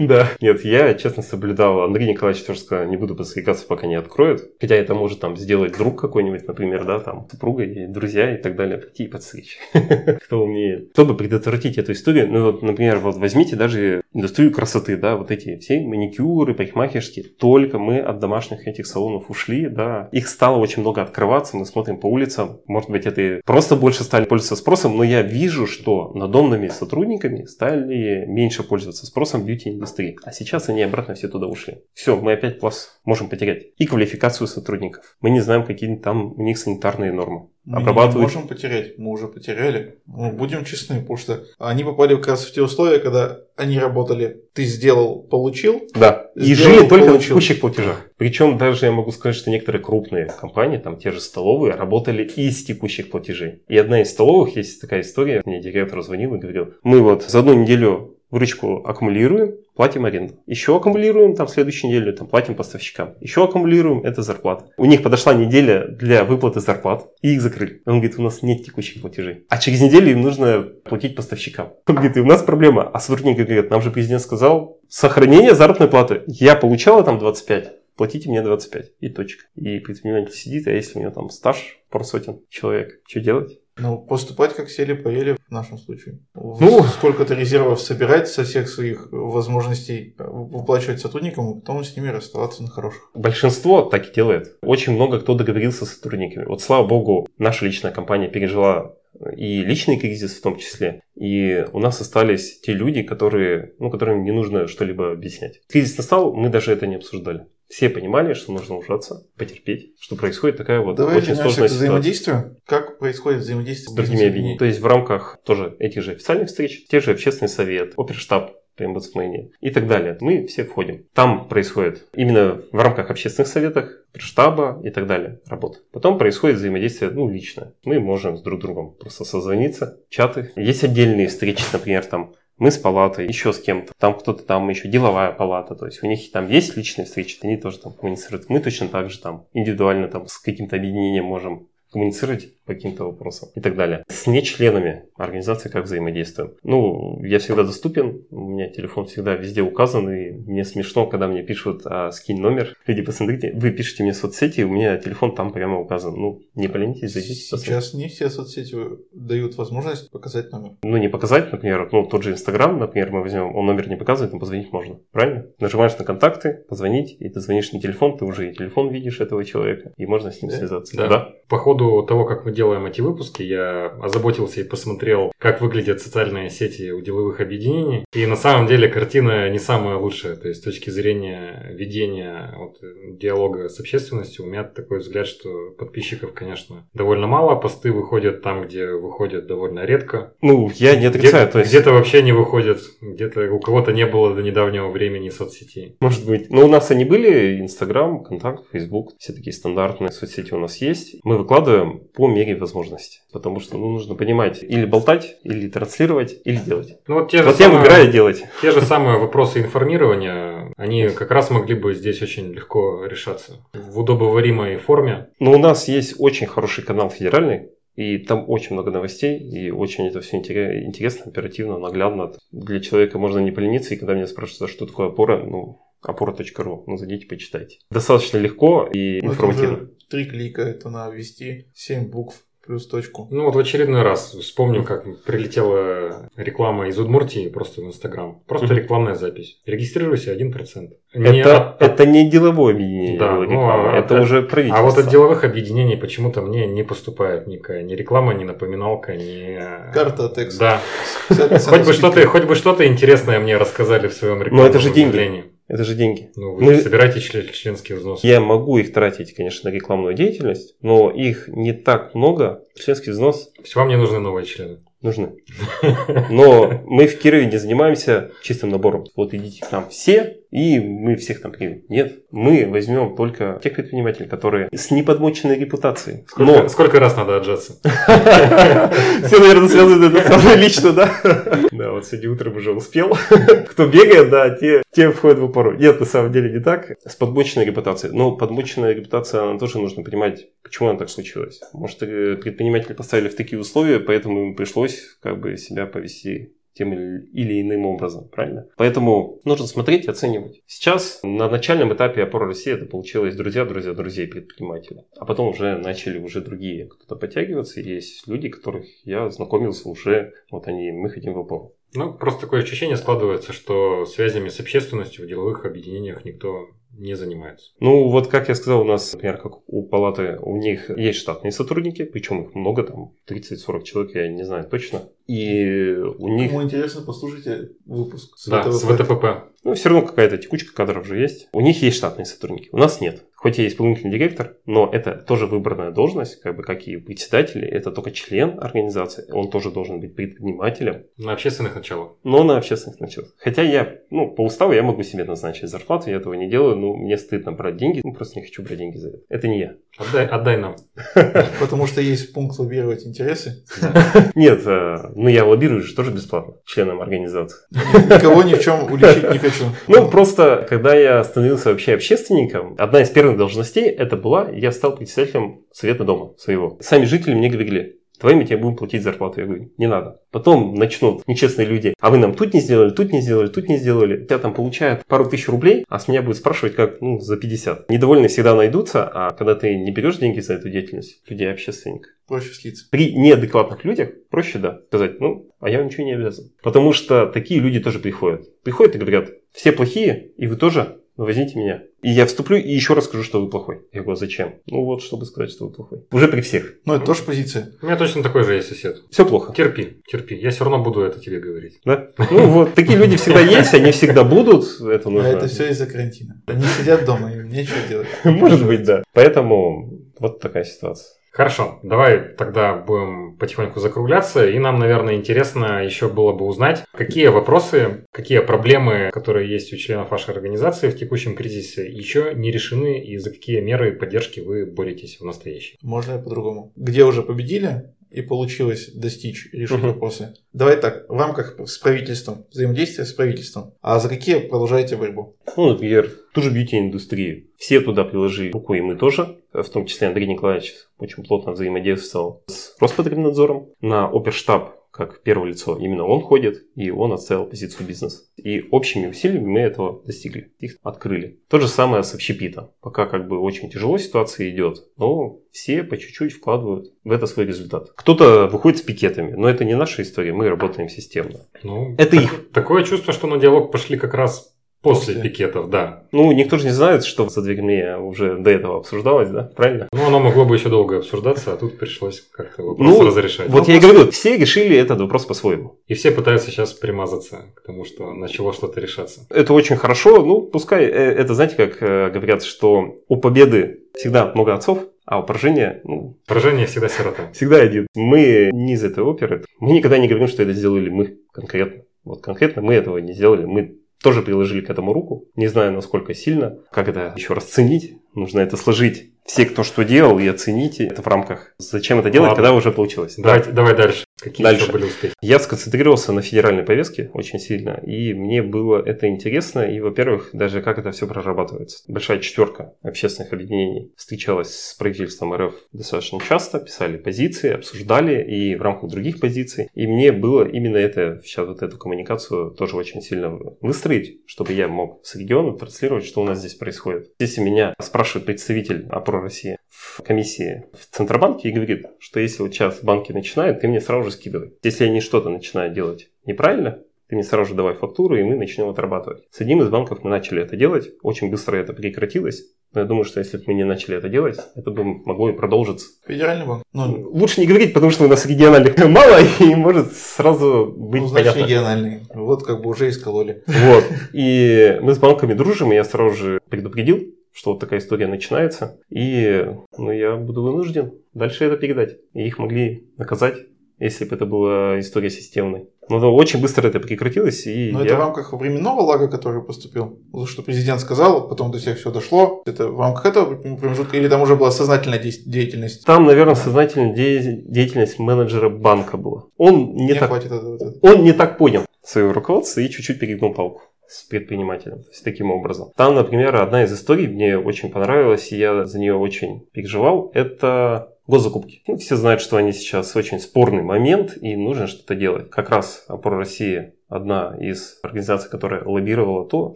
Да. Нет, я честно соблюдал. Андрей Николаевич тоже сказал, не буду подстригаться, пока не откроют. Хотя это может там сделать друг какой-нибудь, например, да, там, супруга и друзья и так далее. И подстричь. [LAUGHS] Кто умеет. Чтобы предотвратить эту историю, ну вот, например, вот возьмите даже индустрию красоты, да, вот эти все маникюры, парикмахерские. Только мы от домашних этих салонов ушли, да, их стало очень много открываться, мы смотрим по улицам. Может быть, это просто просто больше стали пользоваться спросом, но я вижу, что надомными сотрудниками стали меньше пользоваться спросом бьюти-индустрии. А сейчас они обратно все туда ушли. Все, мы опять класс можем потерять. И квалификацию сотрудников. Мы не знаем, какие там у них санитарные нормы.
Мы обрабатывают... не можем потерять, мы уже потеряли. Ну, будем честны, потому что они попали как раз в те условия, когда они работали. Ты сделал, получил.
Да, и жили только получил. на текущих платежах. Причем даже я могу сказать, что некоторые крупные компании, там те же столовые, работали из текущих платежей. И одна из столовых, есть такая история, мне директор звонил и говорил, мы вот за одну неделю выручку аккумулируем, платим аренду. Еще аккумулируем, там, в следующей неделе, там, платим поставщикам. Еще аккумулируем, это зарплата. У них подошла неделя для выплаты зарплат, и их закрыли. Он говорит, у нас нет текущих платежей. А через неделю им нужно платить поставщикам. Он говорит, и у нас проблема. А сотрудники говорят, нам же президент сказал, сохранение заработной платы. Я получала там 25, платите мне 25. И точка. И предприниматель сидит, а если у него там стаж пару сотен человек, что делать?
Ну, поступать как сели, поели в нашем случае. Ну, сколько-то резервов собирать со всех своих возможностей э, выплачивать сотрудникам, и потом с ними расставаться на хороших.
Большинство так и делает. Очень много кто договорился с сотрудниками. Вот слава богу, наша личная компания пережила и личный кризис в том числе. И у нас остались те люди, которые, ну, которым не нужно что-либо объяснять. Кризис настал, мы даже это не обсуждали. Все понимали, что нужно ужаться, потерпеть, что происходит такая вот
Давай
очень сложная
к взаимодействию. Как происходит взаимодействие
с другими объединениями? То есть в рамках тоже этих же официальных встреч, те же общественный совет, оперштаб, омбудсмене и так далее. Мы все входим. Там происходит именно в рамках общественных советов, штаба и так далее работа. Потом происходит взаимодействие, ну, лично. Мы можем с друг другом просто созвониться, чаты. Есть отдельные встречи, например, там мы с палатой, еще с кем-то, там кто-то там еще деловая палата, то есть у них там есть личные встречи, они тоже там коммуницируют. Мы точно так же там индивидуально там с каким-то объединением можем коммуницировать по каким-то вопросам и так далее. С нечленами организации как взаимодействуем. Ну, я всегда доступен, у меня телефон всегда везде указан, и мне смешно, когда мне пишут, а, скинь номер. Люди, посмотрите, вы пишете мне в соцсети, у меня телефон там прямо указан. Ну, не поленитесь, зайдите.
Сейчас не все соцсети дают возможность показать номер.
Ну, не показать, например, ну, тот же Инстаграм, например, мы возьмем, он номер не показывает, но позвонить можно. Правильно? Нажимаешь на контакты, позвонить, и ты звонишь на телефон, ты уже и телефон видишь этого человека, и можно с ним да? связаться.
Да. да. По ходу того, как мы делаем эти выпуски, я озаботился и посмотрел, как выглядят социальные сети у деловых объединений. И на самом деле картина не самая лучшая. То есть с точки зрения ведения вот, диалога с общественностью, у меня такой взгляд, что подписчиков, конечно, довольно мало. Посты выходят там, где выходят довольно редко.
Ну, я не отрицаю.
Где-то, есть... где-то вообще не выходят. Где-то у кого-то не было до недавнего времени соцсетей.
Может быть. Но у нас они были. Инстаграм, Контакт, Фейсбук. Все такие стандартные соцсети у нас есть. Мы выкладываем по мере возможности. Потому что ну, нужно понимать, или болтать, или транслировать, или делать.
Ну, вот те же
вот самые, я выбираю делать.
Те же самые вопросы информирования, они как раз могли бы здесь очень легко решаться. В удобоваримой форме.
Но у нас есть очень хороший канал федеральный, и там очень много новостей, и очень это все интересно, оперативно, наглядно. Для человека можно не полениться, и когда меня спрашивают, что такое опора, ну, опора.ру, ну, зайдите, почитайте. Достаточно легко и ну, информативно.
Три клика, это надо ввести, 7 букв, плюс точку.
Ну вот в очередной раз вспомним, как прилетела реклама из Удмуртии просто в Инстаграм. Просто mm-hmm. рекламная запись. Регистрируйся 1%.
Не это, от... это не деловое объединение. Да, реклама, ну, это, это уже правительство.
А вот от деловых объединений почему-то мне не поступает никакая ни реклама, ни напоминалка, ни...
Карта текст.
Да. Хоть бы что-то, хоть бы что-то интересное мне рассказали в своем рекламном
Но это же деньги. Это же деньги.
Ну, вы Мы... собираете член, членские взносы?
Я могу их тратить, конечно, на рекламную деятельность, но их не так много. Членский взнос...
То есть вам не нужны новые члены?
Нужны. [LAUGHS] Но мы в Кирове не занимаемся чистым набором. Вот идите к нам все, и мы всех там примем. Нет, мы возьмем только тех предпринимателей, которые с неподмоченной репутацией.
Сколько, Но... сколько раз надо отжаться? [LAUGHS]
Все, наверное, связано это со лично, да? [LAUGHS] Да, вот сегодня утром уже успел. [LAUGHS] Кто бегает, да, те, те входят в опору. Нет, на самом деле не так. С подмоченной репутацией. Но подмоченная репутация, она тоже нужно понимать, почему она так случилась. Может, э, предприниматели поставили в такие условия, поэтому им пришлось как бы себя повести тем или иным образом, правильно? Поэтому нужно смотреть оценивать. Сейчас на начальном этапе опора России это получилось друзья, друзья, друзей предпринимателя. А потом уже начали уже другие кто-то подтягиваться. И есть люди, которых я знакомился уже, вот они, мы хотим в опору.
Ну, просто такое ощущение складывается, что связями с общественностью в деловых объединениях никто не занимается.
Ну, вот как я сказал, у нас, например, как у палаты, у них есть штатные сотрудники, причем их много, там 30-40 человек, я не знаю точно. И у них...
Кому интересно, послушайте выпуск
с да, ВТПП. с ВТПП.
Ну, все равно какая-то текучка кадров же есть. У них есть штатные сотрудники, у нас нет. Хоть я исполнительный директор, но это тоже выбранная должность, как бы как и председатель, это только член организации, он тоже должен быть предпринимателем.
На общественных началах.
Но на общественных началах. Хотя я, ну, по уставу я могу себе назначить зарплату, я этого не делаю, ну, мне стыдно брать деньги, ну, просто не хочу брать деньги за это. Это не я.
Отдай, отдай нам. [LAUGHS]
Потому что есть пункт лоббировать интересы. [LAUGHS]
Нет, э, ну я лоббирую же тоже бесплатно членам организации.
Никого ни в чем уличить не хочу.
Ну, просто, когда я становился вообще общественником, одна из первых должностей это была, я стал председателем совета дома своего. Сами жители мне говорили, Давай мы тебе будем платить зарплату. Я говорю, не надо. Потом начнут нечестные люди. А вы нам тут не сделали, тут не сделали, тут не сделали. Тебя там получают пару тысяч рублей, а с меня будет спрашивать как, ну, за 50. Недовольные всегда найдутся, а когда ты не берешь деньги за эту деятельность, людей общественников,
Проще слиться.
При неадекватных людях проще, да, сказать, ну, а я ничего не обязан. Потому что такие люди тоже приходят. Приходят и говорят, все плохие, и вы тоже ну, возьмите меня. И я вступлю и еще раз скажу, что вы плохой. Я говорю, зачем? Ну вот, чтобы сказать, что вы плохой. Уже при всех.
Ну, это тоже позиция.
У меня точно такой же есть сосед.
Все плохо.
Терпи, терпи. Я все равно буду это тебе говорить.
Да? Ну вот, такие люди всегда [LAUGHS] есть, они всегда будут. Это нужно.
А это все из-за карантина. Они сидят дома, им нечего делать. [LAUGHS]
Может быть, да. Поэтому вот такая ситуация.
Хорошо, давай тогда будем потихоньку закругляться. И нам, наверное, интересно еще было бы узнать, какие вопросы, какие проблемы, которые есть у членов вашей организации в текущем кризисе, еще не решены и за какие меры поддержки вы боретесь в настоящем.
Можно по-другому. Где уже победили, и получилось достичь, решить uh-huh. вопросы. Давай так, в рамках с правительством, взаимодействия с правительством. А за какие продолжаете борьбу?
Ну, например, ту же бьюти-индустрию. Все туда приложили руку, и мы тоже. В том числе Андрей Николаевич очень плотно взаимодействовал с Роспотребнадзором на оперштаб как первое лицо. Именно он ходит, и он отставил позицию бизнеса. И общими усилиями мы этого достигли. Их открыли. То же самое с общепитом. Пока как бы очень тяжело ситуация идет, но все по чуть-чуть вкладывают в это свой результат. Кто-то выходит с пикетами, но это не наша история, мы работаем системно.
Ну, это так, их. Такое чувство, что на диалог пошли как раз После, После пикетов, да.
Ну, никто же не знает, что за дверьми уже до этого обсуждалось, да? Правильно?
Ну, оно могло бы еще долго обсуждаться, а тут пришлось как-то вопрос ну, разрешать.
Вот
ну,
я и говорю, все решили этот вопрос по-своему.
И все пытаются сейчас примазаться к тому, что начало что-то решаться.
Это очень хорошо. Ну, пускай э, это, знаете, как э, говорят, что у победы всегда много отцов, а у поражения, ну...
Поражение всегда сирота.
Всегда один. Мы не из этой оперы. Мы никогда не говорим, что это сделали мы конкретно. Вот конкретно мы этого не сделали. Мы тоже приложили к этому руку. Не знаю, насколько сильно. Как это еще раз ценить? Нужно это сложить все, кто что делал, и оцените это в рамках. Зачем это делать, Ладно. когда уже получилось.
Давайте, да. Давай дальше.
Какие дальше. были успехи? Я сконцентрировался на федеральной повестке очень сильно, и мне было это интересно. И, во-первых, даже как это все прорабатывается. Большая четверка общественных объединений встречалась с правительством РФ достаточно часто, писали позиции, обсуждали и в рамках других позиций. И мне было именно это, сейчас вот эту коммуникацию тоже очень сильно выстроить, чтобы я мог с региона транслировать, что у нас здесь происходит. Если меня спрашивает представитель ОПРО России в комиссии в Центробанке и говорит, что если вот сейчас банки начинают, ты мне сразу же скидывай. Если они что-то начинают делать неправильно, ты мне сразу же давай фактуру, и мы начнем отрабатывать. С одним из банков мы начали это делать, очень быстро это прекратилось. Но я думаю, что если бы мы не начали это делать, это бы могло и продолжиться.
Федеральный банк?
Ну, Лучше не говорить, потому что у нас региональных [LAUGHS] мало, и может сразу быть ну, значит, понятно.
региональный. Вот как бы уже искололи.
Вот. И мы с банками дружим, и я сразу же предупредил, что вот такая история начинается. И ну, я буду вынужден дальше это передать. И их могли наказать, если бы это была история системной. Но да, очень быстро это прекратилось. И
Но я... это в рамках временного лага, который поступил? Потому что президент сказал, потом до всех все дошло. Это в рамках этого промежутка? Или там уже была сознательная деятельность?
Там, наверное, сознательная деятельность менеджера банка была. Он не, не так... Хватит этого.
Он
не так понял своего руководства и чуть-чуть перегнул палку с предпринимателем. То есть таким образом. Там, например, одна из историй мне очень понравилась, и я за нее очень переживал. Это госзакупки. Ну, все знают, что они сейчас очень спорный момент, и нужно что-то делать. Как раз Опора России одна из организаций, которая лоббировала то,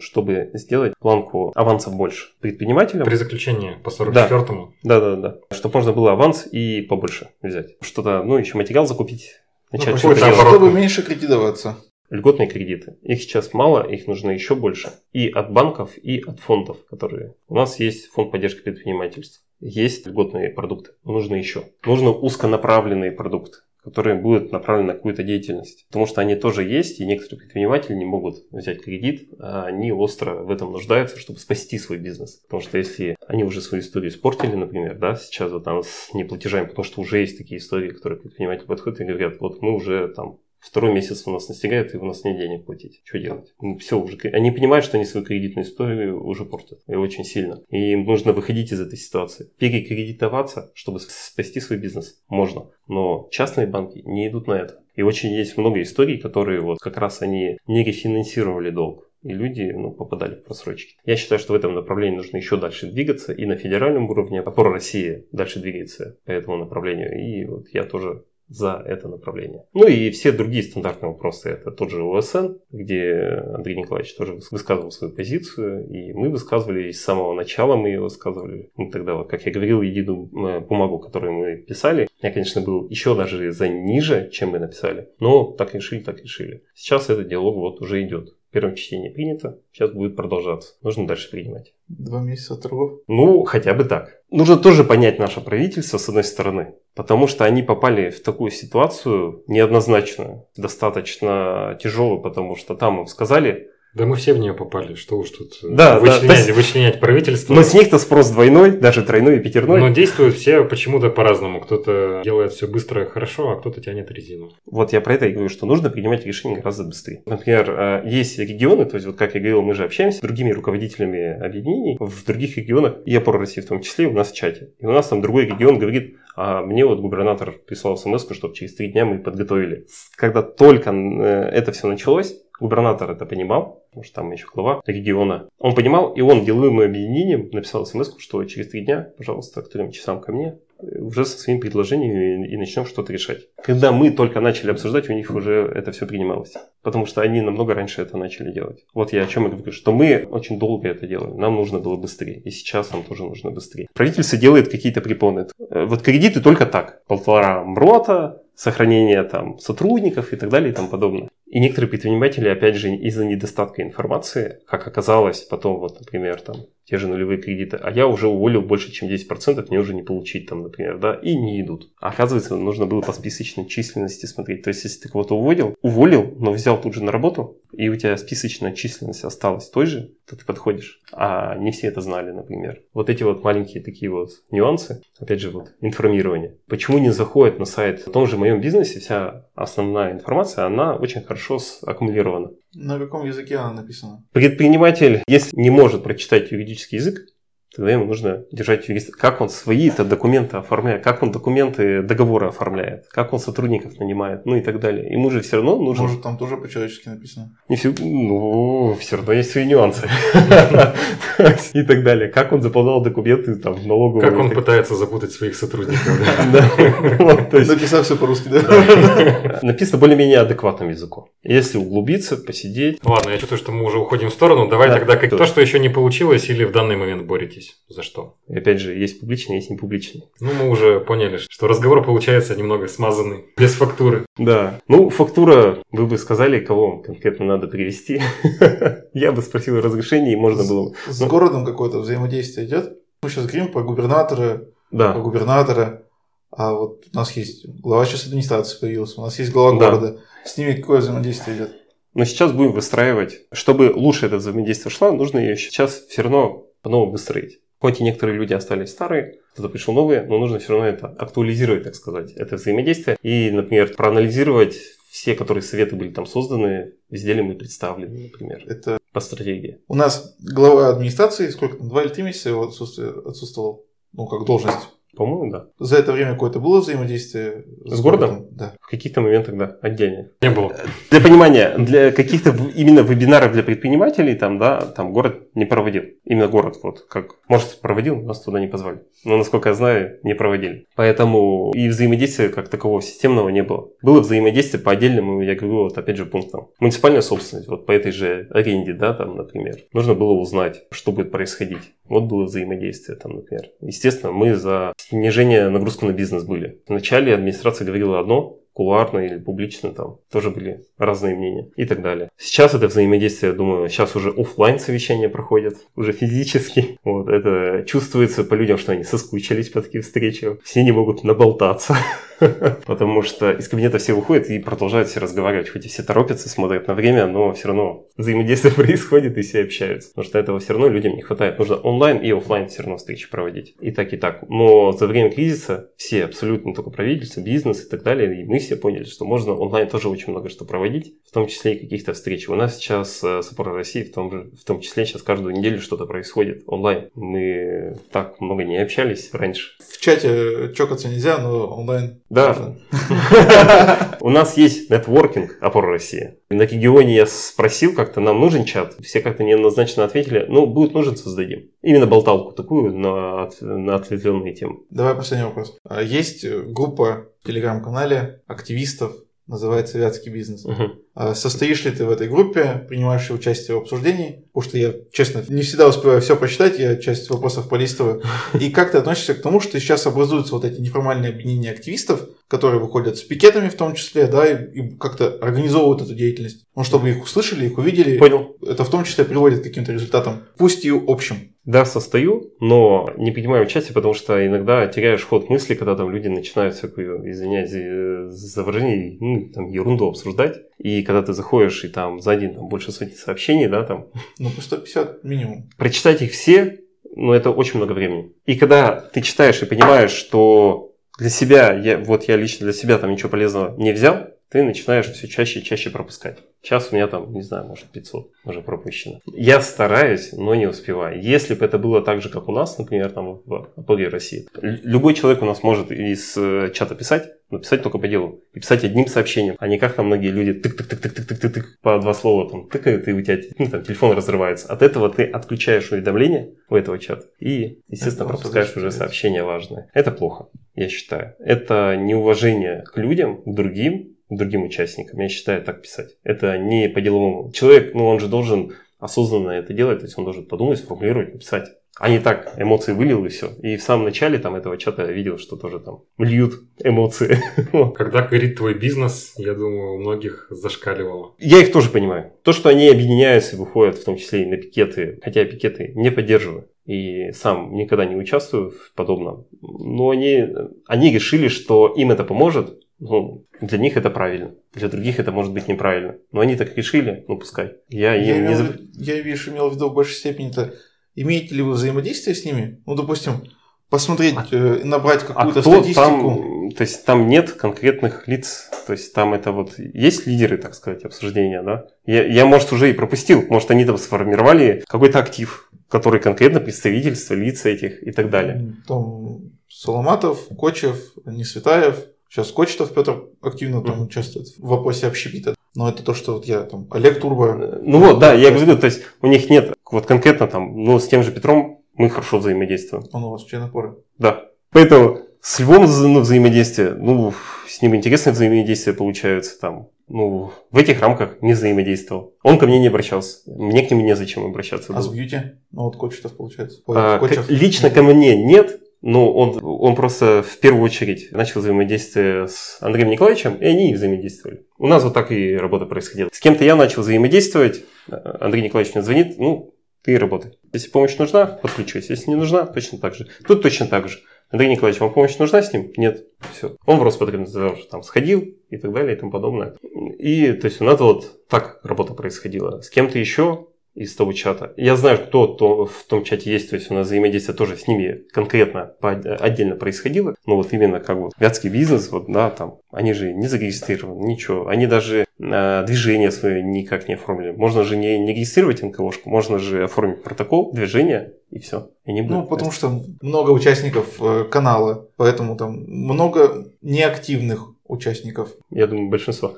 чтобы сделать планку авансов больше предпринимателям.
При заключении по 44-му?
Да, да, да. да. Чтобы можно было аванс и побольше взять. Что-то, ну, еще материал закупить.
Начать ну, чтобы меньше кредитоваться.
Льготные кредиты. Их сейчас мало, их нужно еще больше. И от банков, и от фондов, которые... У нас есть фонд поддержки предпринимательства. Есть льготные продукты, нужно еще. Нужно узконаправленные продукты которые будут направлены на какую-то деятельность. Потому что они тоже есть, и некоторые предприниматели не могут взять кредит, а они остро в этом нуждаются, чтобы спасти свой бизнес. Потому что если они уже свою историю испортили, например, да, сейчас вот там с неплатежами, потому что уже есть такие истории, которые предприниматели подходят и говорят, вот мы уже там Второй месяц у нас настигает, и у нас нет денег платить. Что делать? Ну, Все уже. Они понимают, что они свою кредитную историю уже портят. И очень сильно. И им нужно выходить из этой ситуации. Перекредитоваться, чтобы спасти свой бизнес. Можно. Но частные банки не идут на это. И очень есть много историй, которые вот как раз они не рефинансировали долг. И люди ну, попадали в просрочки. Я считаю, что в этом направлении нужно еще дальше двигаться. И на федеральном уровне опора России дальше двигается по этому направлению. И вот я тоже за это направление. Ну и все другие стандартные вопросы. Это тот же ОСН, где Андрей Николаевич тоже высказывал свою позицию, и мы высказывали, с самого начала мы ее высказывали. Ну, тогда, вот, как я говорил, единую бумагу, которую мы писали, я, конечно, был еще даже за ниже, чем мы написали, но так решили, так решили. Сейчас этот диалог вот уже идет. Первом чтении принято, сейчас будет продолжаться. Нужно дальше принимать.
Два месяца торгов?
Ну, хотя бы так. Нужно тоже понять наше правительство, с одной стороны, потому что они попали в такую ситуацию неоднозначную, достаточно тяжелую, потому что там им сказали,
да мы все в нее попали, что уж тут
э, да,
вычленять, да, вычленять правительство.
Но с них-то спрос двойной, даже тройной и пятерной.
Но действуют все почему-то по-разному. Кто-то делает все быстро и хорошо, а кто-то тянет резину.
Вот я про это и говорю, что нужно принимать решения гораздо быстрее. Например, э, есть регионы, то есть вот как я говорил, мы же общаемся с другими руководителями объединений в других регионах, и опора России в том числе, у нас в чате. И у нас там другой регион говорит, а мне вот губернатор прислал смс чтобы через три дня мы подготовили. Когда только э, это все началось, Губернатор это понимал, потому что там еще глава региона. Он понимал, и он деловым объединением написал смс что через три дня, пожалуйста, к трем часам ко мне, уже со своими предложениями и начнем что-то решать. Когда мы только начали обсуждать, у них уже это все принималось. Потому что они намного раньше это начали делать. Вот я о чем и говорю, что мы очень долго это делали. Нам нужно было быстрее. И сейчас нам тоже нужно быстрее. Правительство делает какие-то препоны. Э, вот кредиты только так. Полтора МРОТа, сохранение там сотрудников и так далее и тому подобное. И некоторые предприниматели, опять же, из-за недостатка информации, как оказалось потом, вот, например, там, те же нулевые кредиты, а я уже уволил больше, чем 10%, мне уже не получить там, например, да, и не идут. А оказывается, нужно было по списочной численности смотреть. То есть, если ты кого-то уволил, уволил, но взял тут же на работу, и у тебя списочная численность осталась той же, то ты подходишь. А не все это знали, например. Вот эти вот маленькие такие вот нюансы, опять же, вот информирование. Почему не заходит на сайт? В том же моем бизнесе вся основная информация, она очень хорошо аккумулирована.
На каком языке она написана?
Предприниматель, если не может прочитать юридический язык, тогда ему нужно держать юриста. Как он свои-то документы оформляет, как он документы, договоры оформляет, как он сотрудников нанимает, ну и так далее. Ему же все равно нужно...
Может, там тоже по-человечески написано?
Не все... Ну, все равно есть свои нюансы. [LAUGHS] И так далее. Как он заполнял документы там в налоговую.
Как он пытается запутать своих сотрудников. [LAUGHS]
Написав все по-русски, да?
Написано более-менее адекватным языком. Если углубиться, посидеть.
Ладно, я чувствую, что мы уже уходим в сторону. Давай тогда то, что еще не получилось или в данный момент боретесь боретесь? За что?
И опять же, есть публичный, есть непубличный.
Ну, мы уже поняли, что разговор получается немного смазанный, без фактуры.
Да. Ну, фактура, вы бы сказали, кого конкретно надо привести. [LAUGHS] Я бы спросил разрешение, и можно было...
С городом какое-то взаимодействие идет? Мы сейчас говорим по губернатору, да. по губернатора. А вот у нас есть глава сейчас администрации появился, у нас есть глава да. города. С ними какое взаимодействие идет?
Но сейчас будем выстраивать. Чтобы лучше это взаимодействие шло, нужно ее сейчас все равно по-новому выстроить. Хоть и некоторые люди остались старые, кто-то пришел новые, но нужно все равно это актуализировать, так сказать, это взаимодействие. И, например, проанализировать все, которые советы были там созданы, везде ли мы представлены, например. Это по стратегии.
У нас глава администрации, сколько там, два или три месяца его отсутствовал, ну, как должность.
По-моему, да.
За это время какое-то было взаимодействие
с, с городом? городом?
Да.
В каких-то моментах, да, отдельно.
Не было.
Для понимания, для каких-то именно вебинаров для предпринимателей там, да, там город не проводил. Именно город, вот, как, может, проводил, нас туда не позвали. Но, насколько я знаю, не проводили. Поэтому и взаимодействия как такового системного не было. Было взаимодействие по отдельным, я говорю, вот опять же пунктам. Муниципальная собственность, вот по этой же аренде, да, там, например. Нужно было узнать, что будет происходить. Вот было взаимодействие там, например. Естественно, мы за снижение нагрузки на бизнес были. Вначале администрация говорила одно, кулуарно или публично, там тоже были разные мнения и так далее. Сейчас это взаимодействие, я думаю, сейчас уже офлайн совещания проходят, уже физически. [LAUGHS] Вот, это чувствуется по людям, что они соскучились по таким встречам. Все не могут наболтаться. [LAUGHS] [LAUGHS] Потому что из кабинета все выходят и продолжают все разговаривать. Хоть и все торопятся, смотрят на время, но все равно взаимодействие [LAUGHS] происходит и все общаются. Потому что этого все равно людям не хватает. Нужно онлайн и офлайн все равно встречи проводить. И так, и так. Но за время кризиса все, абсолютно только правительство, бизнес и так далее, и мы все поняли, что можно онлайн тоже очень много что проводить, в том числе и каких-то встреч. У нас сейчас э, с опорой России в том, же, в том числе сейчас каждую неделю что-то происходит онлайн. Мы так много не общались раньше.
В чате чокаться нельзя, но онлайн
да. [LAUGHS] У нас есть нетворкинг опора России. На регионе я спросил как-то, нам нужен чат. Все как-то неоднозначно ответили, ну, будет нужен, создадим. Именно болталку такую на, на ответвленные темы.
Давай последний вопрос. А есть группа в телеграм-канале активистов, называется «Вятский бизнес».
Угу.
А состоишь ли ты в этой группе, принимаешь ли участие в обсуждении? Потому что я, честно, не всегда успеваю все прочитать, я часть вопросов полистываю. И как ты относишься к тому, что сейчас образуются вот эти неформальные объединения активистов, которые выходят с пикетами в том числе, да, и, и как-то организовывают эту деятельность? Ну, чтобы их услышали, их увидели.
Понял.
Это в том числе приводит к каким-то результатам, пусть и общим.
Да, состою, но не принимаю участие, потому что иногда теряешь ход мысли, когда там люди начинают всякую, извиняюсь за выражение, ну, там, ерунду обсуждать. И когда ты заходишь, и там за день там, больше сотни сообщений, да, там.
Ну, по 150 минимум.
Прочитать их все, ну, это очень много времени. И когда ты читаешь и понимаешь, что для себя, я, вот я лично для себя там ничего полезного не взял, ты начинаешь все чаще и чаще пропускать. Сейчас у меня там, не знаю, может 500 уже пропущено. Я стараюсь, но не успеваю. Если бы это было так же, как у нас, например, там в Апологии России, любой человек у нас может из э, чата писать, но писать только по делу. И писать одним сообщением, а не как там многие люди тык-тык-тык-тык-тык-тык по два слова там тыкают, и у тебя ну, там, телефон разрывается. От этого ты отключаешь уведомления у этого чата и, естественно, пропускаешь уже сообщения важные. Это плохо, я считаю. Это неуважение к людям, к другим, другим участникам. Я считаю так писать. Это не по-деловому. Человек, ну он же должен осознанно это делать, то есть он должен подумать, сформулировать, написать. А не так, эмоции вылил и все. И в самом начале там этого чата я видел, что тоже там льют эмоции. [LAUGHS]
Когда горит твой бизнес, я думаю, у многих зашкаливало.
Я их тоже понимаю. То, что они объединяются и выходят, в том числе и на пикеты, хотя я пикеты не поддерживаю и сам никогда не участвую в подобном, но они, они решили, что им это поможет, ну, для них это правильно. Для других это может быть неправильно. Но они так решили, ну пускай.
Я, я, имел, не... я видишь, имел в виду в большей степени это имеете ли вы взаимодействие с ними? Ну, допустим, посмотреть, а, э, набрать какую-то а статистику.
Там, то есть там нет конкретных лиц. То есть там это вот есть лидеры, так сказать, обсуждения, да? Я, я может, уже и пропустил. Может, они там сформировали какой-то актив, который конкретно представительство, лица этих и так далее.
Там Соломатов, Кочев, Несветаев, Сейчас Кочетов Петр активно там участвует в вопросе общепита. Но это то, что вот я там, Олег Турбо.
Ну вот, да, я говорю, то есть у них нет, вот конкретно там, ну с тем же Петром мы хорошо взаимодействуем.
Он у вас член опоры.
Да. Поэтому с Львом ну, взаимодействие, ну, с ним интересные взаимодействия получаются там. Ну, в этих рамках не взаимодействовал. Он ко мне не обращался. Мне к нему незачем обращаться.
А с бьюти? Ну, вот Кочетов получается.
а, Кочев. Лично ко мне нет, ну, он, он просто в первую очередь начал взаимодействие с Андреем Николаевичем, и они взаимодействовали. У нас вот так и работа происходила. С кем-то я начал взаимодействовать, Андрей Николаевич мне звонит, ну, ты работай. Если помощь нужна, подключусь. Если не нужна, точно так же. Тут точно так же. Андрей Николаевич, вам помощь нужна с ним? Нет. Все. Он в Роспотребнадзор там сходил и так далее и тому подобное. И то есть у нас вот так работа происходила. С кем-то еще из того чата. Я знаю, кто то в том чате есть, то есть у нас взаимодействие тоже с ними конкретно отдельно происходило. Но вот именно как бы вятский бизнес, вот да, там, они же не зарегистрированы, ничего. Они даже э, движение свое никак не оформили. Можно же не, не регистрировать НКОшку, можно же оформить протокол движения и все. И
не будет ну, потому что много участников э, канала, поэтому там много неактивных участников?
Я думаю, большинство.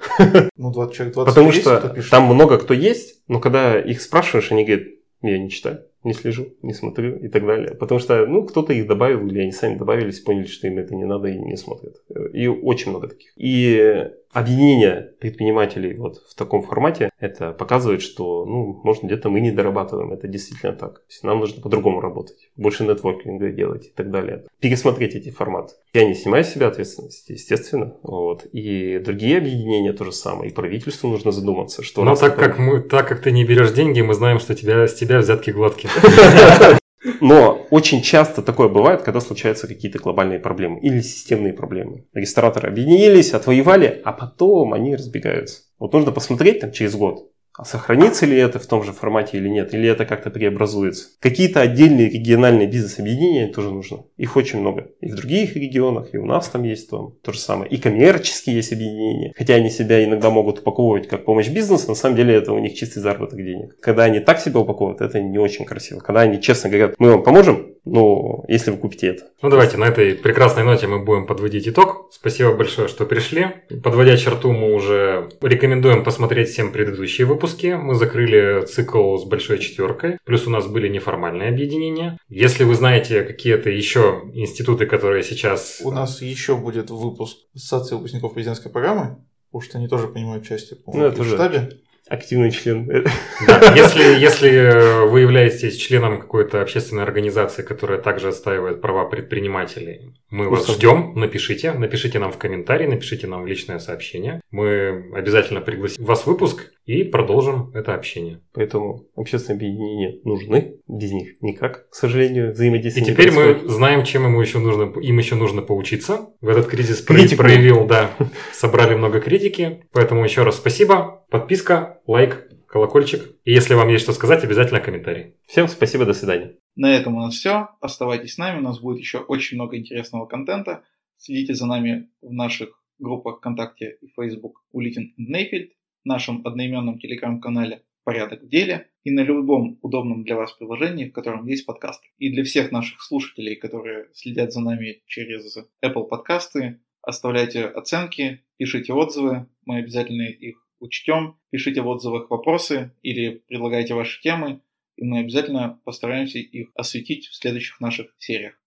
Ну, 20 человек, 20
Потому есть, что там много кто есть, но когда их спрашиваешь, они говорят, я не читаю, не слежу, не смотрю и так далее. Потому что, ну, кто-то их добавил, или они сами добавились, поняли, что им это не надо и не смотрят. И очень много таких. И Объединение предпринимателей вот в таком формате, это показывает, что, ну, может, где-то мы не дорабатываем. Это действительно так. То есть нам нужно по-другому работать, больше нетворкинга делать и так далее. Пересмотреть эти форматы. Я не снимаю с себя ответственность, естественно. Вот. И другие объединения то же самое. И правительству нужно задуматься, что...
Но так как, мы, так как ты не берешь деньги, мы знаем, что тебя, с тебя взятки гладкие. [LAUGHS] [LAUGHS]
Но очень часто такое бывает, когда случаются какие-то глобальные проблемы или системные проблемы. Рестораторы объединились, отвоевали, а потом они разбегаются. Вот нужно посмотреть там через год, а сохранится ли это в том же формате или нет? Или это как-то преобразуется? Какие-то отдельные региональные бизнес-объединения тоже нужно. Их очень много. И в других регионах, и у нас там есть там, то же самое. И коммерческие есть объединения. Хотя они себя иногда могут упаковывать как помощь бизнесу, на самом деле это у них чистый заработок денег. Когда они так себя упаковывают, это не очень красиво. Когда они честно говорят, мы вам поможем, ну, если вы купите это.
Ну, давайте на этой прекрасной ноте мы будем подводить итог. Спасибо большое, что пришли. Подводя черту, мы уже рекомендуем посмотреть всем предыдущие выпуски. Мы закрыли цикл с большой четверкой. Плюс у нас были неформальные объединения. Если вы знаете какие-то еще институты, которые сейчас...
У нас еще будет выпуск Ассоциации выпускников президентской программы, потому что они тоже принимают участие
ну, это в штабе активный член.
Да, если, если вы являетесь членом какой-то общественной организации, которая также отстаивает права предпринимателей, мы вас ждем, напишите, напишите нам в комментарии, напишите нам в личное сообщение. Мы обязательно пригласим вас в выпуск и продолжим это общение.
Поэтому общественные объединения нужны, без них никак, к сожалению, взаимодействие.
И теперь мы знаем, чем ему еще нужно, им еще нужно поучиться. В этот кризис Критику. проявил, да, [LAUGHS] собрали много критики. Поэтому еще раз спасибо, подписка, лайк, колокольчик. И если вам есть что сказать, обязательно комментарий.
Всем спасибо, до свидания.
На этом у нас все. Оставайтесь с нами, у нас будет еще очень много интересного контента. Следите за нами в наших группах ВКонтакте и Facebook Улитин Нейфельд нашем одноименном телеграм-канале «Порядок в деле» и на любом удобном для вас приложении, в котором есть подкаст. И для всех наших слушателей, которые следят за нами через Apple подкасты, оставляйте оценки, пишите отзывы, мы обязательно их учтем, пишите в отзывах вопросы или предлагайте ваши темы, и мы обязательно постараемся их осветить в следующих наших сериях.